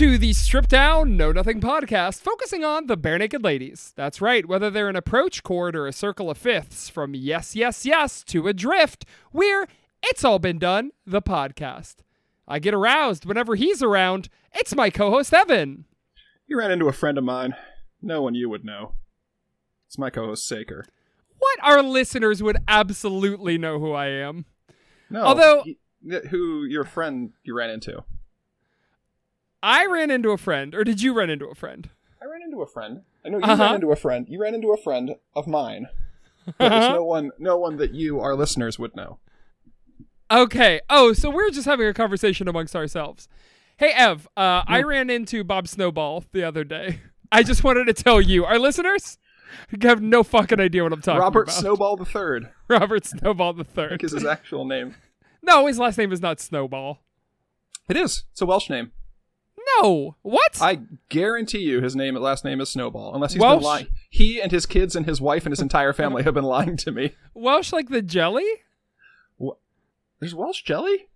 to the Strip Down Know Nothing podcast, focusing on the Barenaked Ladies. That's right, whether they're an approach chord or a circle of fifths, from yes, yes, yes to adrift, we're It's All Been Done, the podcast. I get aroused whenever he's around. It's my co host, Evan. You ran into a friend of mine. No one you would know. It's my co-host Saker. What our listeners would absolutely know who I am. No, Although- who your friend you ran into? I ran into a friend, or did you run into a friend? I ran into a friend. I know you Uh-huh. ran into a friend. You ran into a friend of mine. But it's no one, no one that you, our listeners, would know. Okay. Oh, so we're just having a conversation amongst ourselves. Hey, Ev, uh, I ran into Bob Snowball the other day. I just wanted to tell you, our listeners have no fucking idea what I'm talking Robert about. Snowball the Third. Robert Snowball the I third. think is his actual name. No, his last name is not Snowball. It is. It's a Welsh name. No. What? I guarantee you, his name, last name is Snowball. Unless he's Welsh? been lying. He and his kids and his wife and his entire family have been lying to me. Welsh like the jelly? There's Welsh jelly.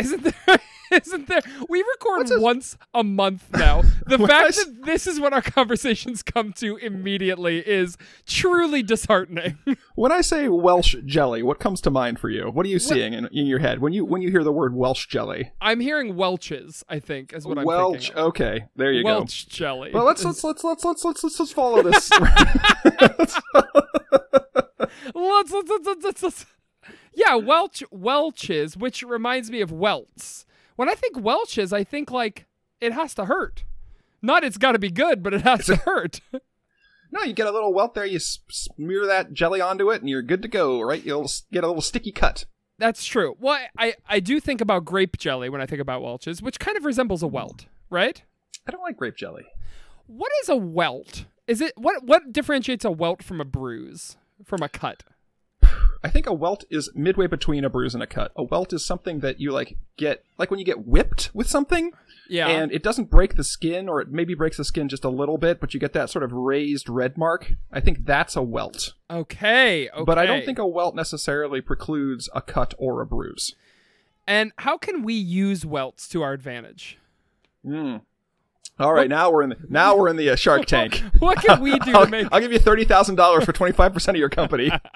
Isn't there? Isn't there? We record this- once a month now. The fact that this is what our conversations come to immediately is truly disheartening. When I say Welsh jelly, what comes to mind for you? What are you seeing in, in your head when you when you hear the word Welsh jelly? I'm hearing Welch's. I think is what I'm Welch. thinking. Of. Okay, there you go. Welch jelly. Well, let's let's let's let's let's let's let's, let's follow this. let's, let's, let's, let's, let's, let's- Yeah, Welch Welch's, which reminds me of welts. When I think Welch's, I think like it has to hurt. Not it's got to be good, but it has to hurt. no, you get a little welt there. You smear that jelly onto it, and you're good to go. Right? You'll s- get a little sticky cut. That's true. Well, I I do think about grape jelly when I think about Welch's, which kind of resembles a welt, right? I don't like grape jelly. What is a welt? Is it what what differentiates a welt from a bruise, from a cut? I think a welt is midway between a bruise and a cut. A welt is something that you like get like when you get whipped with something. Yeah. and it doesn't break the skin or it maybe breaks the skin just a little bit but you get that sort of raised red mark i think that's a welt okay, okay. but i don't think a welt necessarily precludes a cut or a bruise And how can we use welts to our advantage? mm. All right now we're in the now we're in the uh, shark tank What can we do I'll, to make I'll give you $30000 for 25% of your company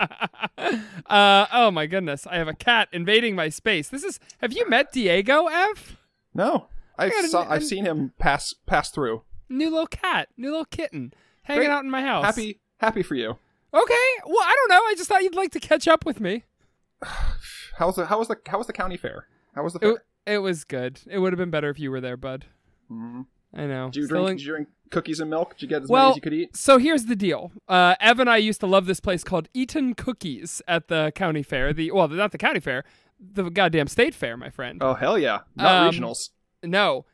Uh oh my goodness, I have a cat invading my space. This is Have you met Diego Ev? no i a- saw, an- i've seen him pass pass through New little cat, new little kitten hanging Great. out in my house. happy happy for you Okay. Well, I don't know. I just thought you'd like to catch up with me. how was the how was the how was the county fair how was the It, fair it was good. It would have been better if you were there, bud. Mhm. I know. did you drink in- did you drink cookies and milk did you get as well, many as you could eat so here's the deal. Uh, Ev and I used to love this place called Eaton Cookies at the county fair. The well, not the county fair, the goddamn state fair, my friend. oh hell yeah not Um, regionals No.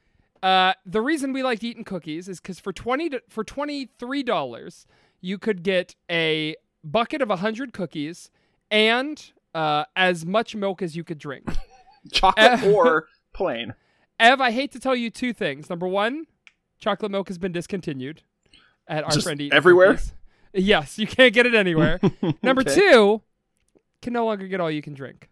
Uh, the reason we liked Eaton Cookies is because for twenty to, for twenty three dollars, you could get a bucket of hundred cookies and uh, as much milk as you could drink. chocolate Uh, or plain. Ev, I hate to tell you two things. Number one, chocolate milk has been discontinued at our Just friend everywhere? Cookies. Yes, you can't get it anywhere. Number Okay. two, can no longer get all you can drink.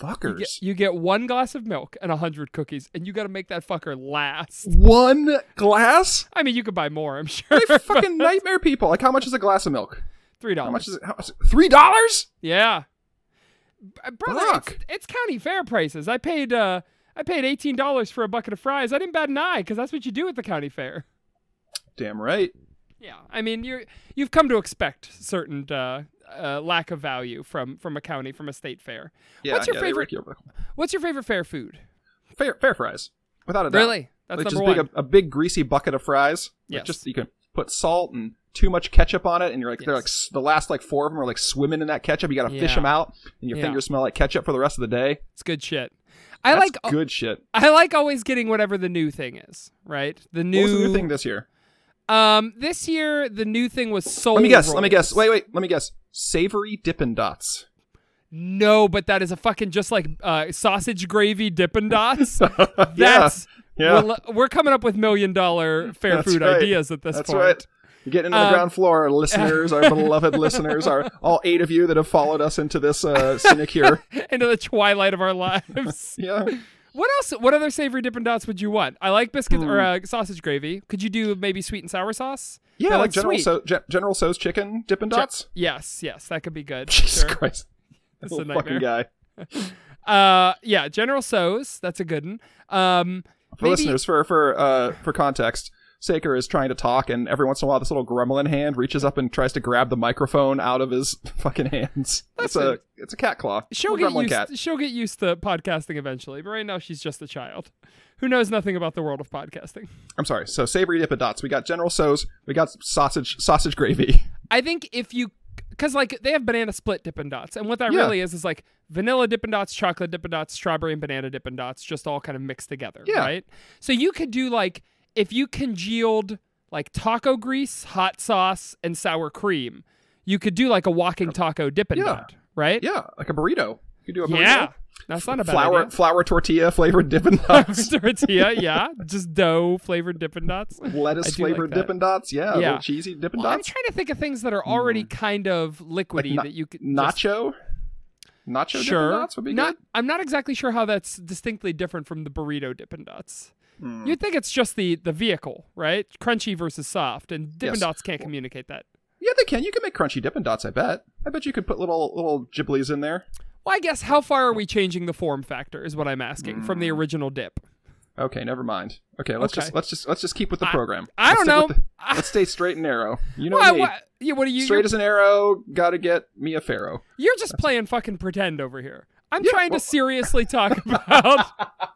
You Fuckers. get, you get one glass of milk and a hundred cookies, and you got to make that fucker last. One glass? I mean, you could buy more, I'm sure. They fucking nightmare people. Like, how much is a glass of milk? Three dollars. How much is it? How much? Three dollars? Yeah, brother, it's, it's county fair prices. I paid uh, I paid eighteen dollars for a bucket of fries. I didn't bat an eye because that's what you do at the county fair. Damn right. Yeah, I mean you're you've come to expect certain uh, uh, lack of value from from a county from a state fair. Yeah, What's your yeah, favorite? you. What's your favorite fair food? Fair, fair fries, without a doubt. Really, that's like number just Big, a, a big greasy bucket of fries. Like, Yes. just you can put salt and too much ketchup on it, and you're like they're like the last like four of them are like swimming in that ketchup. You got to fish them out, and your Yeah. fingers smell like ketchup for the rest of the day. It's good shit. I That's like good shit. I like always getting whatever the new thing is. Right, the new, What was the new thing this year? Um, this year the new thing was soul. Let me guess. Let me guess. Wait, wait. Let me guess. Savory Dippin' Dots. No, but that is a fucking just like uh, sausage gravy Dippin' Dots. yeah. That's Yeah. We're, we're coming up with million dollar fair That's food right. ideas at this That's point. right. You're getting into the Um, ground floor, our listeners, our beloved listeners, our all eight of you that have followed us into this uh, sinecure. into the twilight of our lives. Yeah. what else? What other savory Dippin' Dots would you want? I like biscuit or Hmm. uh, sausage gravy. Could you do maybe sweet and sour sauce? Yeah, like General sweet. so, Ge- General Tso's chicken Dippin' Ge- Dots. yes, yes, that could be good. Jesus sure. Christ. That's a fucking guy. Uh, yeah, General Tso's. That's a good one. Um, For maybe- listeners, for for uh for context, Saker is trying to talk, and every once in a while, this little gremlin hand reaches up and tries to grab the microphone out of his fucking hands. it's a it's a cat claw. she'll get used. cat. She'll get used to podcasting eventually, but right now she's just a child who knows nothing about the world of podcasting. I'm sorry. So savory Dippin' Dots. We got General Tso's. We got sausage sausage gravy. I think if you, because like they have banana split Dippin' Dots, and what that Yeah. really is is like vanilla Dippin' Dots, chocolate Dippin' Dots, strawberry and banana Dippin' Dots, just all kind of mixed together, Yeah. right? So you could do like if you congealed like taco grease, hot sauce, and sour cream, you could do like a walking taco Dippin' Yeah. Dot, right? Yeah, like a burrito. You could do a burrito. Yeah. That's not a bad flour idea. flour tortilla flavored Dippin' Dots. tortilla, yeah, just dough flavored Dippin' Dots. Lettuce like flavored. Dippin' Dots. Yeah, Yeah. cheesy Dippin' Well, I'm trying to think of things that are already hmm. kind of liquidy na- that you could just- Nacho. Nacho Dippin' sure. Dots would be not, good. I'm not exactly sure how that's distinctly different from the burrito Dippin' Dots. Hmm. You'd think it's just the the vehicle, right? Crunchy versus soft, and Dippin' Yes. Dots can't communicate that. Yeah, they can. You can make crunchy Dippin' Dots. I bet. I bet you could put little little giblies in there. Well, I guess how far are we changing the form factor is what I'm asking from the Hmm. original dip. Okay, never mind. Okay, let's Okay. just let's just let's just keep with the program. I Let's don't know. the- let's stay straight and narrow. You know What, me. what, yeah, what are you? Straight as an arrow. Got to get me a pharaoh. you're just playing fucking pretend over here. I'm Yeah, trying well- to seriously talk about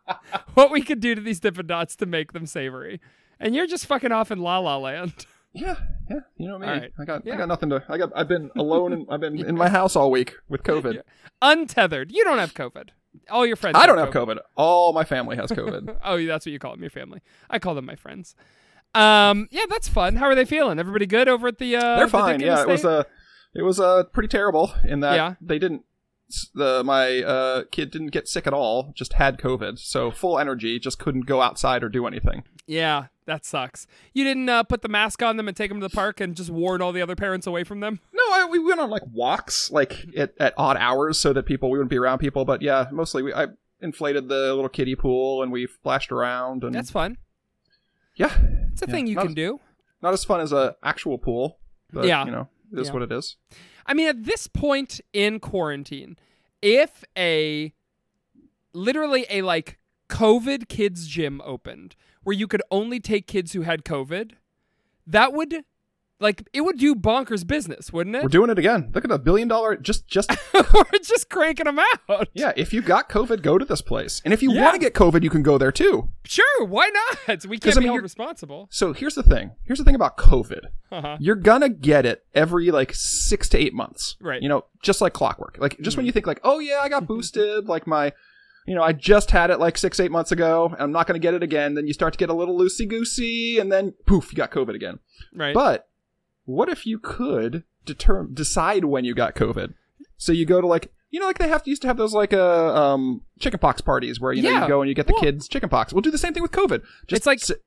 what we could do to these Dippin' Dots to make them savory, and you're just fucking off in La La Land. Yeah, yeah. You know me. Right. I got Yeah. I got nothing to. I got. I've been alone and I've been in my house all week with COVID. Yeah. Untethered. You don't have COVID. All your friends. I don't have COVID. All my family has COVID. oh, that's what you call them, your family. I call them my friends. Um, yeah, that's fun. How are they feeling? Everybody good over at the? Uh, They're fine. Dick Yeah, it was uh, it was uh pretty terrible in that Yeah. they didn't. The my uh kid didn't get sick at all. Just had COVID, so full energy. Just couldn't go outside or do anything. Yeah, that sucks. You didn't uh, put the mask on them and take them to the park and just warn all the other parents away from them. No, I, we went on like walks, like at, at odd hours, so that people we wouldn't be around people. But yeah, mostly we I inflated the little kiddie pool and we splashed around and That's fun. yeah, It's a Yeah, thing you not- can do. not as fun as a actual pool. But, Yeah. you know, it is Yeah. what it is. I mean, at this point in quarantine, if a literally a like COVID kids gym opened where you could only take kids who had COVID, that would like it would do bonkers business, wouldn't it? We're doing it again. Look at a billion dollar. Just, just We're just cranking them out. yeah. If you got COVID, go to this place. And if you Yeah. want to get COVID, you can go there too. Sure, why not? We can't I be mean, held responsible. So here's the thing. Here's the thing about COVID. Uh-huh. You're gonna get it every like six to eight months. Right. You know, just like clockwork. Like just when you think like, oh yeah, I got boosted. like my, you know, I just had it like six, eight months ago. and I'm not gonna get it again. Then you start to get a little loosey goosey, and then poof, you got COVID again. Right. But what if you could determine decide when you got COVID? So you go to like you know like they have to used to have those like uh um chickenpox parties where you know Yeah. you go and you get the Well- kids chickenpox. We'll do the same thing with COVID. Just It's like- sit-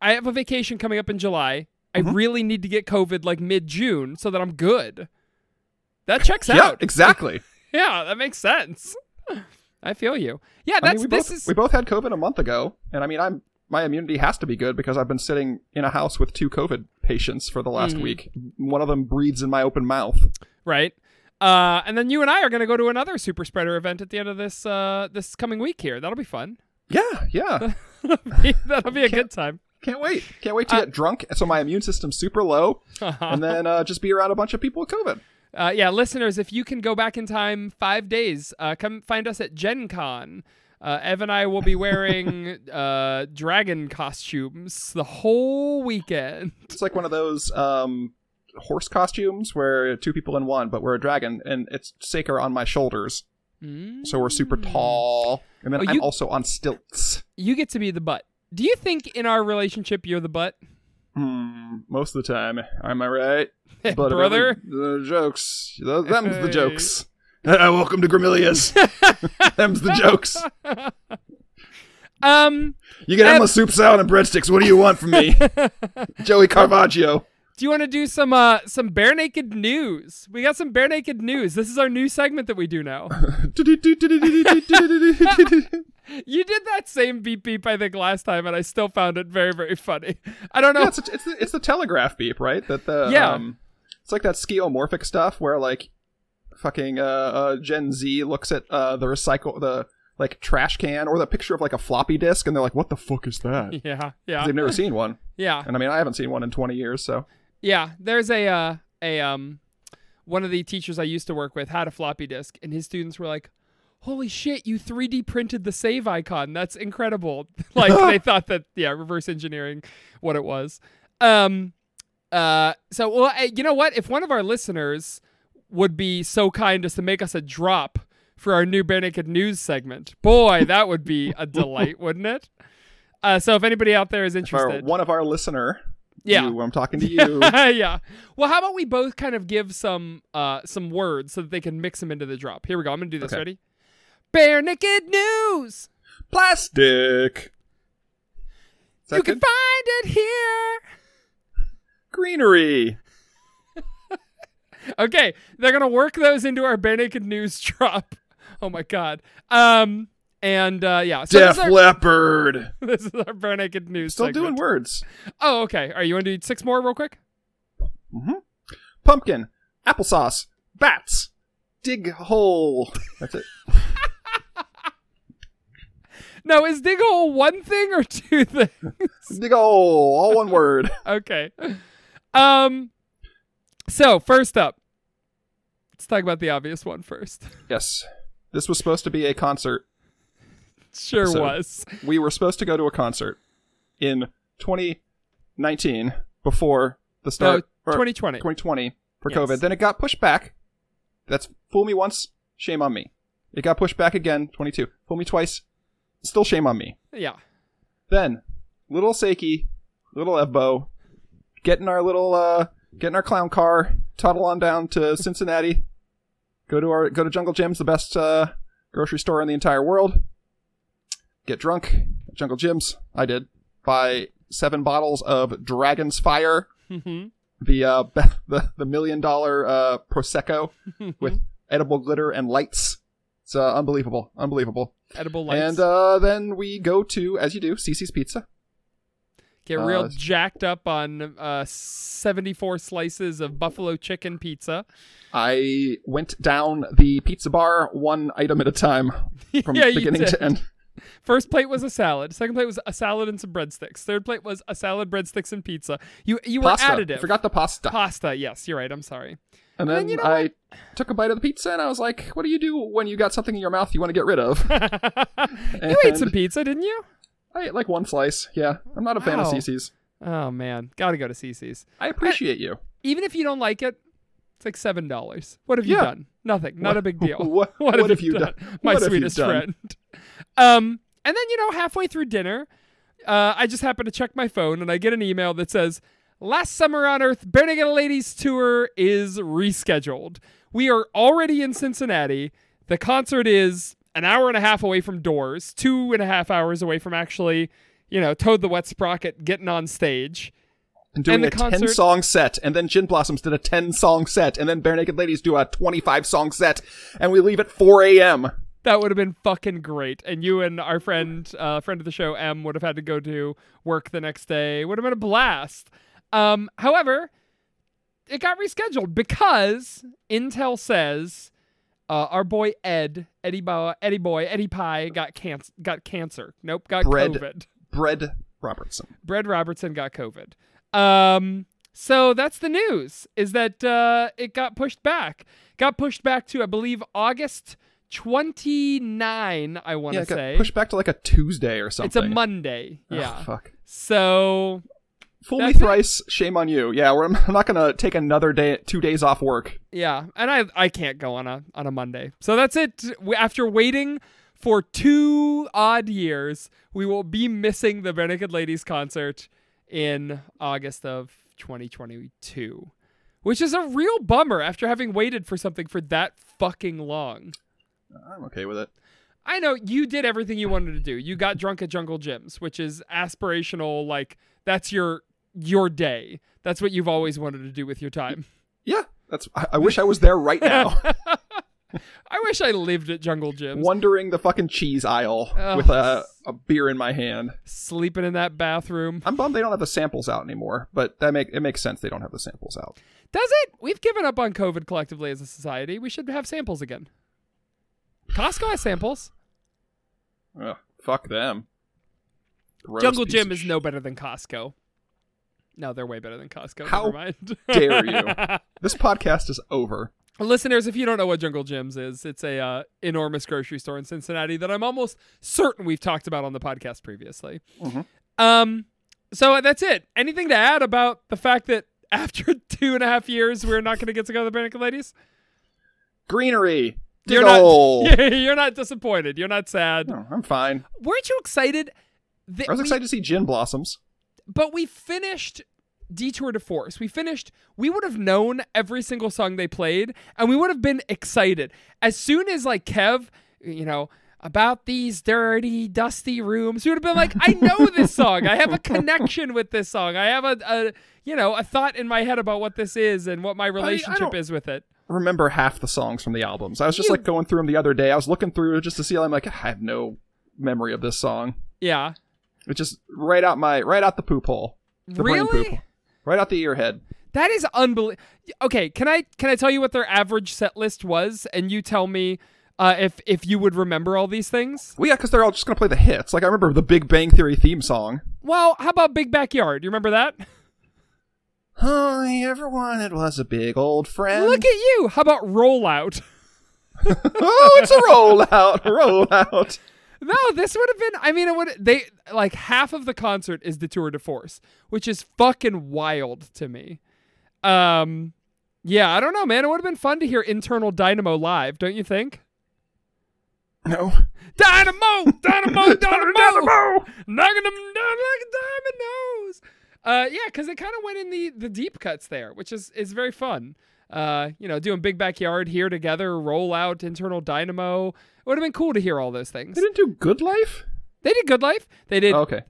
I have a vacation coming up in July. I Mhm. really need to get COVID like mid June so that I'm good. That checks yeah, out. exactly. Yeah, that makes sense. I feel you. Yeah, I that's mean, we this both is we both had COVID a month ago, and I mean I'm my immunity has to be good because I've been sitting in a house with two COVID patients for the last Mhm. week. One of them breathes in my open mouth. right. Uh, and then you and I are going to go to another super spreader event at the end of this uh, this coming week here. That'll be fun. Yeah, yeah. That'll be a good time. Can't wait. Can't wait to Uh, get drunk so my immune system's super low, and then uh, just be around a bunch of people with COVID. Uh, yeah, listeners, if you can go back in time five days, uh, come find us at Gen Con. Uh, Ev and I will be wearing uh, dragon costumes the whole weekend. It's like one of those um, horse costumes where two people in one, but we're a dragon, and it's Saker on my shoulders, so we're super tall, and then Oh, I'm you- also on stilts. You get to be the butt. Do you think in our relationship you're the butt? Hmm, most of the time, am I right? But Brother? the jokes, th- them's the jokes. Uh, welcome to Gramilia's. them's the jokes. Um, You get endless soup salad and breadsticks. What do you want from me, Joey Caravaggio? Do you want to do some uh some bare naked news? We got some bare naked news. This is our new segment that we do now. You did that same beep beep I think last time, and I still found it very very funny. I don't know. Yeah, it's, it's, the, it's the telegraph beep, right? That the Yeah. um, it's like that skeuomorphic stuff where like fucking uh, uh Gen Z looks at uh the recycle the like trash can or the picture of like a floppy disk and they're like, "What the fuck is that?" yeah, yeah, They've never seen one, yeah, and I mean, I haven't seen one in twenty years, so yeah. There's a uh, a um one of the teachers I used to work with had a floppy disk, and his students were like. Holy shit, you 3D printed the save icon. That's incredible. like they thought that yeah, reverse engineering what it was. Um uh so well, eh, you know what? If one of our listeners would be so kind as to make us a drop for our new Bare Naked News segment. Boy, that would be a delight, wouldn't it? Uh, so if anybody out there is interested, one of our listener, yeah, you, I'm talking to you. yeah. Well, how about we both kind of give some uh some words so that they can mix them into the drop. Here we go. I'm gonna do this. Okay. Ready? Bare Naked News. Plastic. You can find it here. greenery. Okay, they're gonna work those into our Bare Naked News drop. Oh my god. Um. And uh, yeah, so Def Leppard. this is our Bare Naked News. Still segment. doing words. Oh, okay. All right, you want to do six more real quick? Pumpkin, applesauce, bats, dig hole. That's it. No, is dig hole one thing or two things? dig hole, all one word. okay. Um. So first up, let's talk about the obvious one first. Yes. This was supposed to be a concert. Sure So- was. We were supposed to go to a concert in 2019 before the start or 2020. 2020 for Yes. COVID. Then it got pushed back. That's fool me once, shame on me. It got pushed back again, 22. Fool me twice, still shame on me. Yeah. Then, little Seiki, little Evbo, getting our little, uh, getting our clown car, toddle on down to Cincinnati, go to our, go to Jungle Jim's, the best, uh, grocery store in the entire world, get drunk at Jungle Jim's. I did. Buy seven bottles of Dragon's Fire, hmm the, uh, the, the million dollar, uh, Prosecco with edible glitter and lights. It's, uh, unbelievable. Unbelievable. Edible lights. And, uh, then we go to, as you do, Cicis Pizza. Get real uh, jacked up on uh, 74 slices of buffalo chicken pizza. I went down the pizza bar one item at a time from Yeah, beginning to end. First plate was a salad. Second plate was a salad and some breadsticks. Third plate was a salad, breadsticks, and pizza. You you were Pasta. additive. I forgot the pasta. Pasta. Yes, you're right. I'm sorry. and and then then you know I took a bite of the pizza and I was like, what do you do when you got something in your mouth you want to get rid of? you ate some pizza, didn't you? I ate like one slice. Yeah. I'm not a fan of Cicis. Oh man, gotta go to Cicis. I appreciate you. Even if you don't like it, it's like seven dollars. What have you Yeah. done? Nothing. Not a big deal. What, What, what have, have you done? My What sweetest done? friend. Um, and then you know, halfway through dinner, uh, I just happen to check my phone and I get an email that says, "Last Summer on Earth, Naked Ladies tour is rescheduled. We are already in Cincinnati. The concert is an hour and a half away from doors, two and a half hours away from actually, you know, Toad the Wet Sprocket getting on stage." And doing the a concert- 10 song set. And then Gin Blossoms did a 10 song set. And then Barenaked Ladies do a 25 song set. And we leave at 4 a.m. That would have been fucking great. And you and our friend, uh, friend of the show, M, would have had to go to work the next day. Would have been a blast. Um, however, it got rescheduled because Intel says uh, our boy Ed, Eddie Boy, Eddie Boy, Eddie Pie got cancer. Got cancer. Nope, got Bread. COVID. Bread Robertson. Brad Robertson got COVID. Um, so that's the news. Is that uh, it got pushed back? Got pushed back to I believe August twenty nine. I want to got say pushed back to like a Tuesday or something. it's a Monday. Yeah. fuck. So Fool me That's it. thrice, shame on you. Yeah, we're, I'm not gonna take another day, two days off work. yeah, and I I can't go on a on a Monday. So that's it. After waiting for two odd years, we will be missing the Naked Ladies concert in August of 2022, which is a real bummer after having waited for something for that fucking long. I'm okay with it. I know you did everything you wanted to do. You got drunk at Jungle Jim's, which is aspirational. Like that's your your day. That's what you've always wanted to do with your time. Yeah, that's. I, I wish I was there right now, I wish I lived at Jungle Jim's. wandering the fucking cheese aisle Oh. with a, a beer in my hand. sleeping in that bathroom. I'm bummed they don't have the samples out anymore, but that make it makes sense they don't have the samples out. Does it? We've given up on COVID collectively as a society. We should have samples again. Costco has samples. Ugh, fuck them. Gross Jungle Jim is sh- no better than Costco. No, they're way better than Costco. How Never mind. dare you. This podcast is over. Listeners, if you don't know what Jungle Jim's is, it's a uh, enormous grocery store in Cincinnati that I'm almost certain we've talked about on the podcast previously. Mhm. Um, so that's it. Anything to add about the fact that after two and a half years we're not going to get to go to the Bare Ladies? Greenery. You're not. You're not disappointed. You're not sad. No, I'm fine. Weren't you excited? That I was we- excited to see gin blossoms. But we finished Detour de Force. We finished, we would have known every single song they played and we would have been excited. As soon as, like, Kev, you know, about these dirty, dusty rooms, we would have been like, I know this song. I have a connection with this song. I have a, a you know, a thought in my head about what this is and what my relationship don't- is with it. Remember half the songs from the albums. I was just You- like going through them the other day. I was looking through just to see. I'm like, I have no memory of this song. Yeah. It's just right out my right out the poop hole. The brain really? poop. Right out the ear head. That is unbelievable. Okay, can I can I tell you what their average set list was, and you tell me uh, if if you would remember all these things? Well, yeah, because they're all just gonna play the hits. Like I remember the Big Bang Theory theme song. Well, how about Big Backyard? You remember that? All everyone, it was a big old friend. Look at you. How about Rollout? oh, it's a rollout, rollout. No, this would have been. I mean, it would. They like half of the concert is the tour de force, which is fucking wild to me. Um, yeah, I don't know, man. It would have been fun to hear Internal Dynamo live, don't you think? No, Dynamo, Dynamo, Dynamo, Dynamo! knocking them down like dominoes. Uh, yeah, because it kind of went in the the deep cuts there, which is is very fun. Uh, you know, doing big backyard here together, roll out internal dynamo. It would have been cool to hear all those things. they didn't do Good Life. They did Good Life. They did. Okay,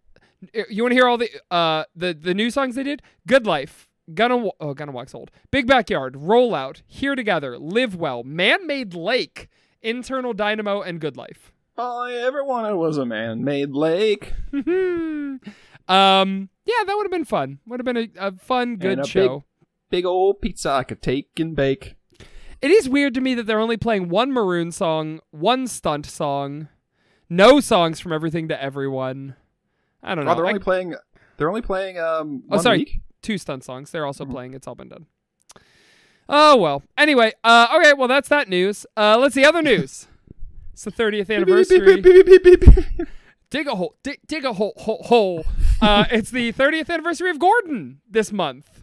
You want to hear all the uh the the new songs they did? Good Life. Gonna oh Gonna Walk's old. Big Backyard, Roll Out, Here Together, Live Well, Man Made Lake, Internal Dynamo, and Good Life. all I ever wanted was a man-made lake. um, yeah, that would have been fun. Would have been a, a fun, good show. Big old pizza I could take and bake. It is weird to me that they're only playing one Maroon song, one stunt song, no songs from Everything to Everyone. I don't know. Oh, they're I- only playing. They're only playing. Um, Oh, one sorry. week? two stunt songs. They're also Mm-hmm. playing. It's all been done. Oh well. Anyway, uh, okay. Well, that's that news. Uh, let's see other news. It's the 30th anniversary. Beep, beep, beep, beep, beep, beep, beep. dig a hole. Dig, dig a hole. Hole. hole. Uh, it's the 30th anniversary of Gordon this month.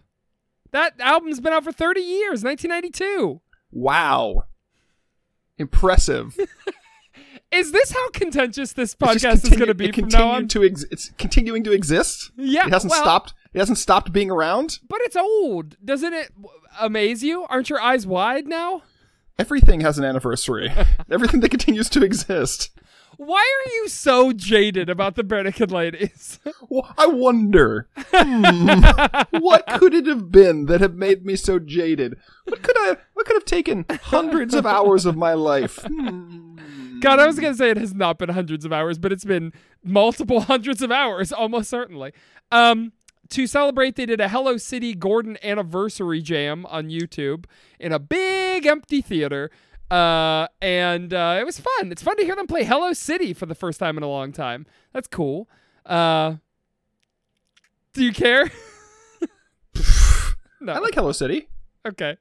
That album's been out for 30 years, 1992. Wow. Impressive. Is this how contentious this podcast is going to be from now on? To ex- it's continuing to exist. yeah, It hasn't well, stopped. It hasn't stopped being around. But it's old. Doesn't it amaze you? Aren't your eyes wide now? Everything has an anniversary. Everything that continues to exist. Why are you so jaded about the Barenaked Ladies? Well, I wonder, hmm, what could it have been that have made me so jaded? What could I? What could have taken hundreds of hours of my life? Hmm. God, I was gonna say it has not been hundreds of hours, but it's been multiple hundreds of hours, almost certainly. Um, to celebrate, they did a Hello City Gordon anniversary jam on YouTube in a big empty theater. Uh, and uh, it was fun. It's fun to hear them play Hello City for the first time in a long time. That's cool. Uh, do you care? no. I like Hello City. Okay.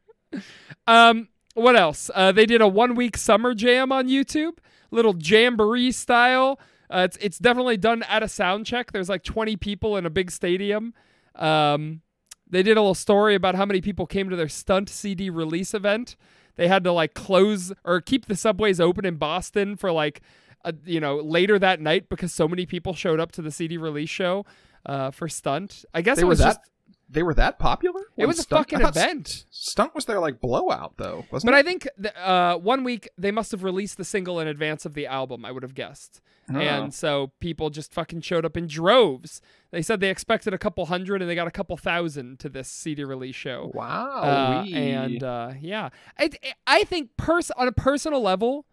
Um, what else? Uh, they did a one week summer jam on YouTube, little jamboree style. Uh, it's it's definitely done at a sound check. There's like 20 people in a big stadium. Um, they did a little story about how many people came to their stunt CD release event. They had to like close or keep the subways open in Boston for like, a, you know, later that night because so many people showed up to the CD release show uh, for stunt. I guess They it was that- just they were that popular? It was a Stunt- fucking event. Stunt was their like blowout though, wasn't But it? I think th- uh, one week they must have released the single in advance of the album. I would have guessed, Oh. and so people just fucking showed up in droves. They said they expected a couple hundred, and they got a couple thousand to this CD release show. wow. Uh, and uh, yeah, I I think pers- on a personal level,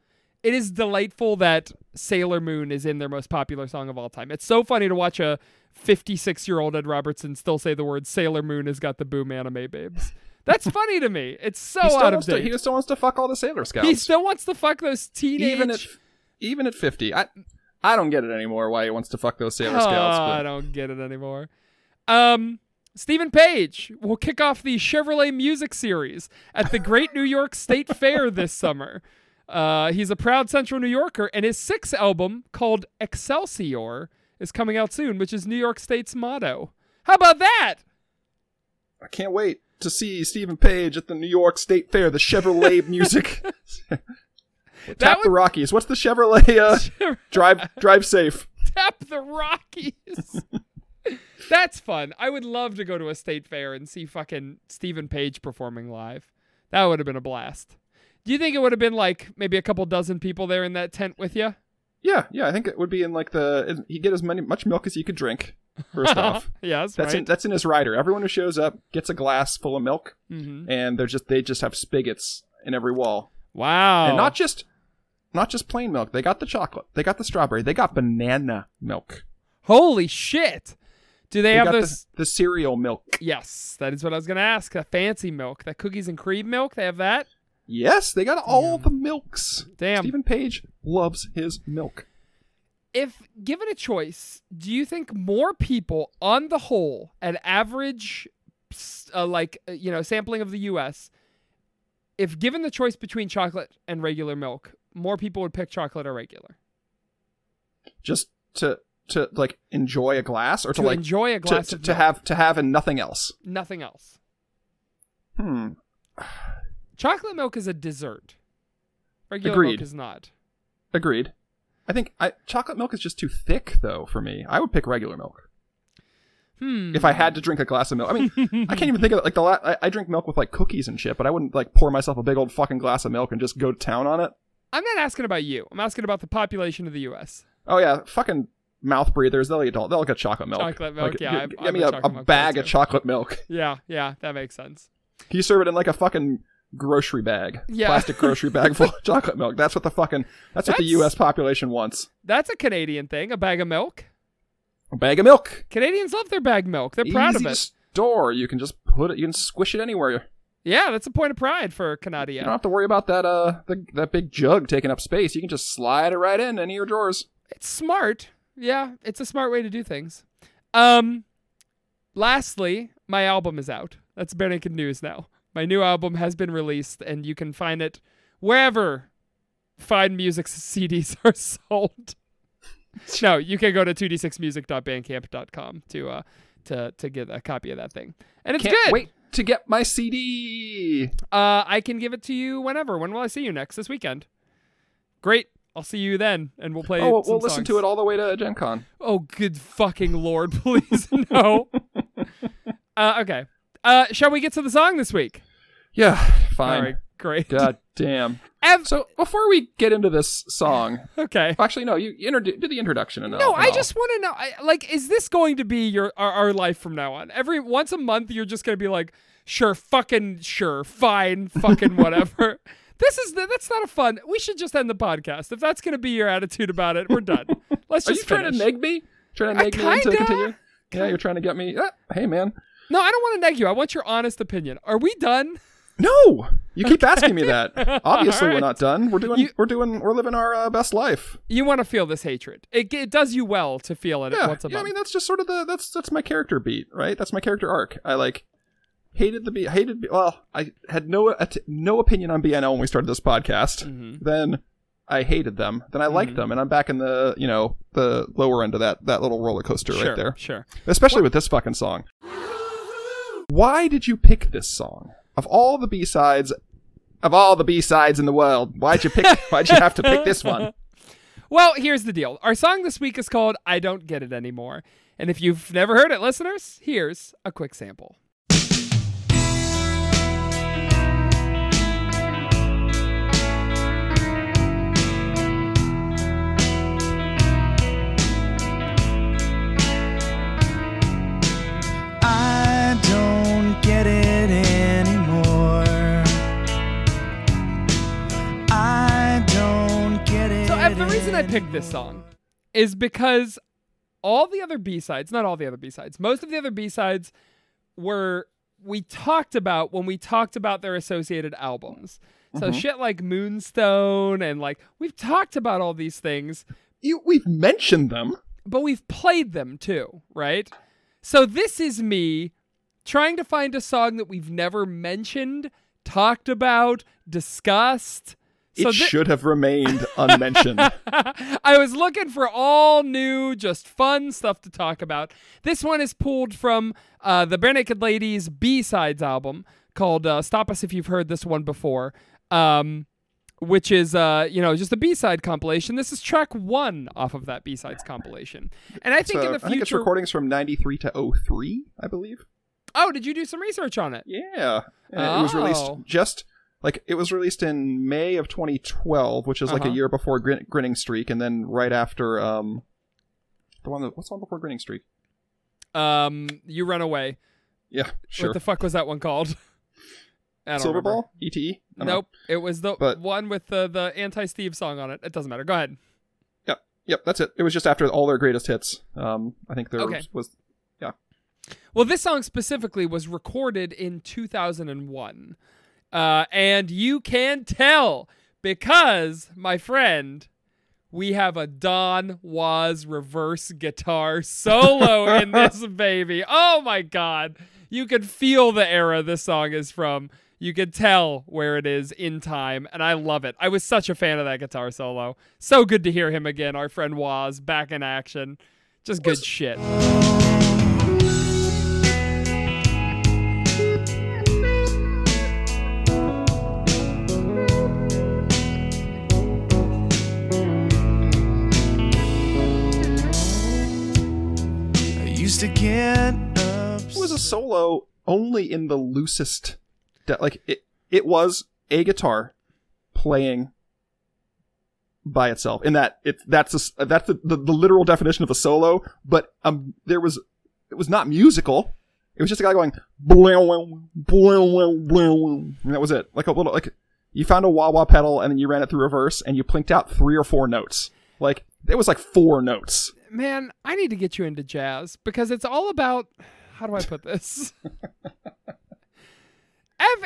it is delightful that Sailor Moon is in their most popular song of all time. It's so funny to watch a 56 year old Ed Robertson still say the word Sailor Moon has got the boom anime babes. That's funny to me. It's so out of wants to, date. he still wants to fuck all the Sailor Scouts. He still wants to fuck those teenage. even at even at fifty. I I don't get it anymore. Why he wants to fuck those Sailor Oh, Scouts? I don't get it anymore. Um, Steven Page will kick off the Chevrolet Music Series at the Great New York State Fair this summer. Uh, he's a proud Central New Yorker, and his sixth album, called Excelsior, is coming out soon, which is New York State's motto. How about that? I can't wait to see Steven Page at the New York State Fair, the Chevrolet music. Tap the Rockies. What's the Chevrolet? Uh, drive drive safe. Tap the Rockies. That's fun. I would love to go to a state fair and see fucking Steven Page performing live. That would have been a blast. Do you think it would have been like maybe a couple dozen people there in that tent with you? Yeah, yeah. I think it would be in like the he'd get as many much milk as he could drink. First off, yes, that's right. in that's in his rider. Everyone who shows up gets a glass full of milk, Mhm. and they're just they just have spigots in every wall, Wow. and not just not just plain milk. They got the chocolate. They got the strawberry. They got banana milk. Holy shit. Do they, They have those? the, the cereal milk. Yes, that is what I was going to ask. The fancy milk, that cookies and cream milk, they have that? Yes, they got all the milks. Damn. Steven Page loves his milk. if given a choice, do you think more people, on the whole, an average, uh, like uh, you know, sampling of the U.S., if given the choice between chocolate and regular milk, more people would pick chocolate or regular Just to to like enjoy a glass or to, to like enjoy a glass to, to milk, have to have and nothing else. nothing else. Hmm. Chocolate milk is a dessert. Regular Agreed. milk is not. Agreed. I think I, chocolate milk is just too thick though for me. I would pick regular milk Hmm. if I had to drink a glass of milk. I mean, I can't even think of it. Like the la- I, I drink milk with like cookies and shit, but I wouldn't like pour myself a big old fucking glass of milk and just go to town on it. I'm not asking about you. I'm asking about the population of the U.S. Oh yeah, fucking mouth breathers. They'll eat all. They'll get chocolate milk. Chocolate milk, Like, yeah, I'm- Give I'm me a a, a bag of chocolate milk. Yeah, yeah, that makes sense. You serve it in like a fucking grocery bag, Yeah. plastic grocery bag full of chocolate milk. That's what the fucking that's what the U.S. population wants. That's a Canadian thing. A bag of milk. A bag of milk. Canadians love their bag milk. They're proud of it. store. You can just put it. You can squish it anywhere. Yeah, that's a point of pride for Canadian. You don't have to worry about that uh the, that big jug taking up space. You can just slide it right in any of your drawers. It's smart. Yeah, it's a smart way to do things. Um, lastly, my album is out. That's Naked News now. My new album has been released, and you can find it wherever fine music CDs are sold. no, you can go to 2d6music.bandcamp.com to uh to to get a copy of that thing. And it's Can't good. wait to get my CD. Uh, I can give it to you whenever. When will I see you next? This weekend. Great. I'll see you then, and we'll play. Oh, we'll, listen to it all the way to Gen Con. Oh, good fucking lord, please no. uh, okay. Uh, shall we get to the song this week? Yeah, fine. All right, great. God damn. Ev- So before we get into this song, okay. actually no, you introdu- do the introduction and No, all- I just want to know. I, like, is this going to be your our, our life from now on? Every once a month, you're just gonna be like, sure, fucking sure, fine, fucking whatever. this is that's not a fun. We should just end the podcast if that's gonna be your attitude about it. We're done. Let's Are just you trying to neg me? Trying to neg me into continue? Yeah, you're trying to get me. Ah, hey, man. no, I don't want to neg you. I want your honest opinion. Are we done? No, you keep asking me that. Obviously, All we're not done. We're doing. You- we're doing. We're living our uh, best life. You want to feel this hatred. It, it does you well to feel it Yeah, once a yeah. I mean, that's just sort of the. That's that's my character beat, right? That's my character arc. I like hated the B. Hated. Well, I had no at- no opinion on BNL when we started this podcast. Mhm. Then I hated them. Then I liked Mhm. them, and I'm back in the you know the lower end of that that little roller coaster sure, right there. Sure. Especially with this fucking song. Why did you pick this song? of all the B sides, of all the B sides in the world, why'd you pick? why'd you have to pick this one? Well, here's the deal. Our song this week is called "I Don't Get It Anymore," and if you've never heard it, listeners, here's a quick sample. I don't get it. Picked this song is because all the other B-sides, not all the other B-sides, most of the other B-sides were we talked about when we talked about their associated albums. So Mhm. shit like Moonstone and like we've talked about all these things, You, we've mentioned them. but we've played them too, right? So this is me trying to find a song that we've never mentioned, talked about, discussed. So it thi- should have remained unmentioned. I was looking for all new, just fun stuff to talk about. This one is pulled from uh, the Barenaked Ladies B Sides album called uh, "Stop Us If You've Heard This One Before," um, which is uh, you know just a B side compilation. This is track one off of that B sides compilation, and I think So, in the future. I think it's recordings from 93 to 03, I believe. oh, did you do some research on it? Yeah. And It was released Oh. just like it was released in May of 2012, which is like a Uh-huh. year before Grin- Grinning Streak, and then right after um, the one that what's one before Grinning Streak? Um, you run away. Yeah, sure. What the fuck was that one called? I don't Silver remember. Ball, ETE. Don't know. Nope, it was the But- one with the the anti Steve song on it. It doesn't matter. Go ahead. Yep, yep, that's it. It was just after all their greatest hits. Um, I think there Okay. was Yeah. Well, this song specifically was recorded in 2001. Uh, and you can tell because, my friend, we have a Don Was reverse guitar solo in this baby. Oh my God. You can feel the era this song is from. You can tell where it is in time, and I love it. I was such a fan of that guitar solo. So good to hear him again, our friend Was, back in action. Just good shit. A solo only in the loosest de- like it it was a guitar playing by itself in that it that's a that's the, the, the literal definition of a solo but um there was it was not musical. It was just a guy going blow blow blow and that was it. Like a little like you found a wah wah pedal and then you ran it through reverse and you plinked out three or four notes. Like it was like four notes. Man, I need to get you into jazz because it's all about how do I put this?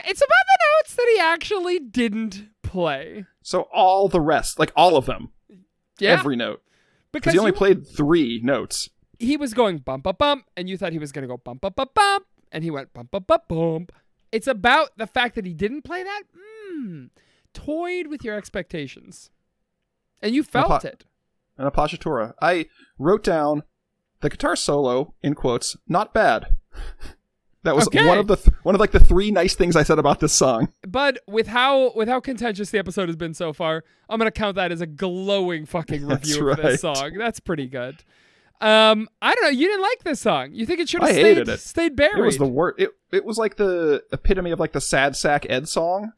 It's about the notes that he actually didn't play. so all the rest like all of them Yeah, every note because he only played three notes he was going bump bump bump, and you thought he was going to go bump bump bump bump, and he went bump bump bump bump. It's about the fact that he didn't play that. Mm, toyed with your expectations, and you felt Apa- it. an appoggiatura. I wrote down the guitar solo in quotes, not bad. That was Okay. one of the th- one of like the three nice things I said about this song. But with how with how contentious the episode has been so far, I'm gonna count that as a glowing fucking review of this song. That's pretty good. Um, I don't know. You didn't like this song. You think it should have stayed it. stayed buried? It was the worst. It it was like the epitome of like the sad sack Ed song,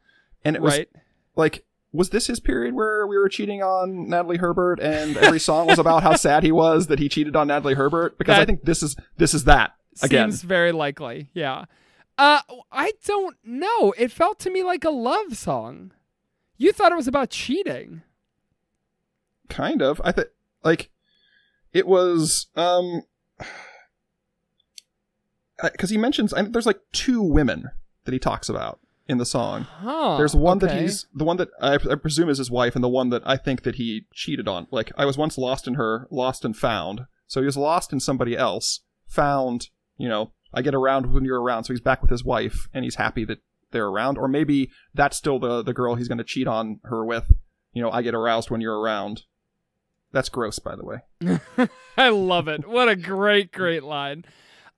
and it was right. like was this his period where we were cheating on Natalie Herbert and every song was about how sad he was that he cheated on Natalie Herbert? Because I think this is this is that again. Seems very likely. Yeah. Uh, I don't know. It felt to me like a love song. You thought it was about cheating. kind of i think like it was um because he mentions I, there's like two women that he talks about in the song. Huh. there's one that he's the one that I, I presume is his wife and the one that i think that he cheated on. Like i was once lost in her lost and found. So he was lost in somebody else found you know i get around when you're around. So he's back with his wife and he's happy that they're around. Or maybe that's still the the girl he's going to cheat on her with. You know i get aroused when you're around. That's gross by the way. I love it. What a great, great line.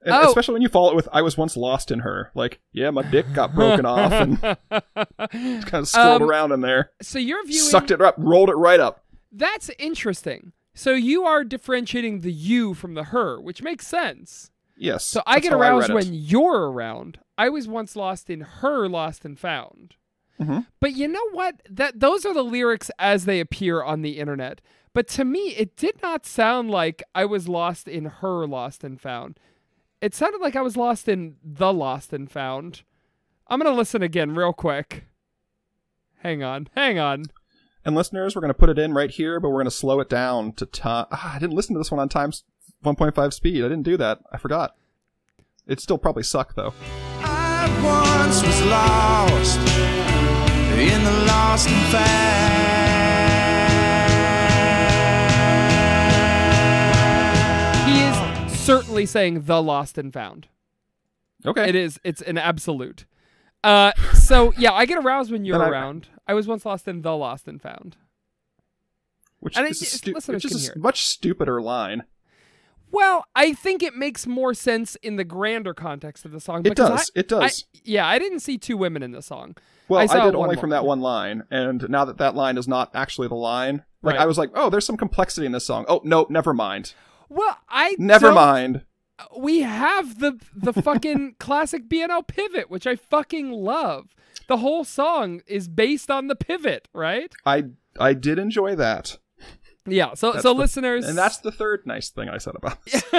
Oh. especially when you follow it with "I was once lost in her." Like, yeah, my dick got broken off and kind of scrolled Um, around in there, So you're viewing sucked it up, rolled it right up. That's interesting. So you are differentiating the you from the her, which makes sense. Yes. So I get aroused it. when you're around. I was once lost in her lost and found. Mhm. But you know what? That those are the lyrics as they appear on the internet. But to me, it did not sound like I was lost in her lost and found. It sounded like I was lost in the lost and found. I'm gonna listen again real quick. Hang on, hang on. And listeners, we're going to put it in right here, but we're going to slow it down to time. Ah, I didn't listen to this one on times 1.5 speed. I didn't do that. I forgot. It still probably suck though. I once was lost in the lost and found. Certainly saying the lost and found. Okay. It is. It's an absolute. Uh, so yeah, I get aroused when you're Then I- around. I was once lost in the lost and found. Which And is, a it- stu- which is a hear s- it. much stupider line. Well, I think it makes more sense in the grander context of the song. It does. I- it does. I- yeah, I didn't see two women in the song. well, I I, did only from that one line, and now that that line is not actually the line, like Right. I was like, oh, there's some complexity in this song. Oh, no, never mind. Well, I Never don't- mind. We have the the fucking classic BNL pivot, which I fucking love. The whole song is based on the pivot, right? I I did enjoy that, Yeah. So That's so the- listeners, and that's the third nice thing I said about. This.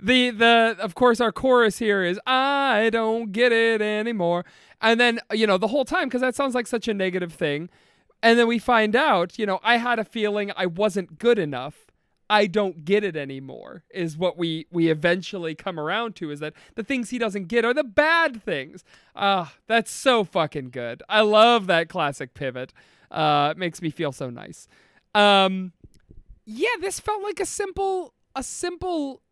the the of course our chorus here is I don't get it anymore. And then you know the whole time cuz that sounds like such a negative thing. And then we find out, you know, I had a feeling I wasn't good enough. I don't get it anymore is what we we eventually come around to is that the things he doesn't get are the bad things. Ah, that's so fucking good. I love that classic pivot. Uh it makes me feel so nice. Um yeah, this felt like a simple a simple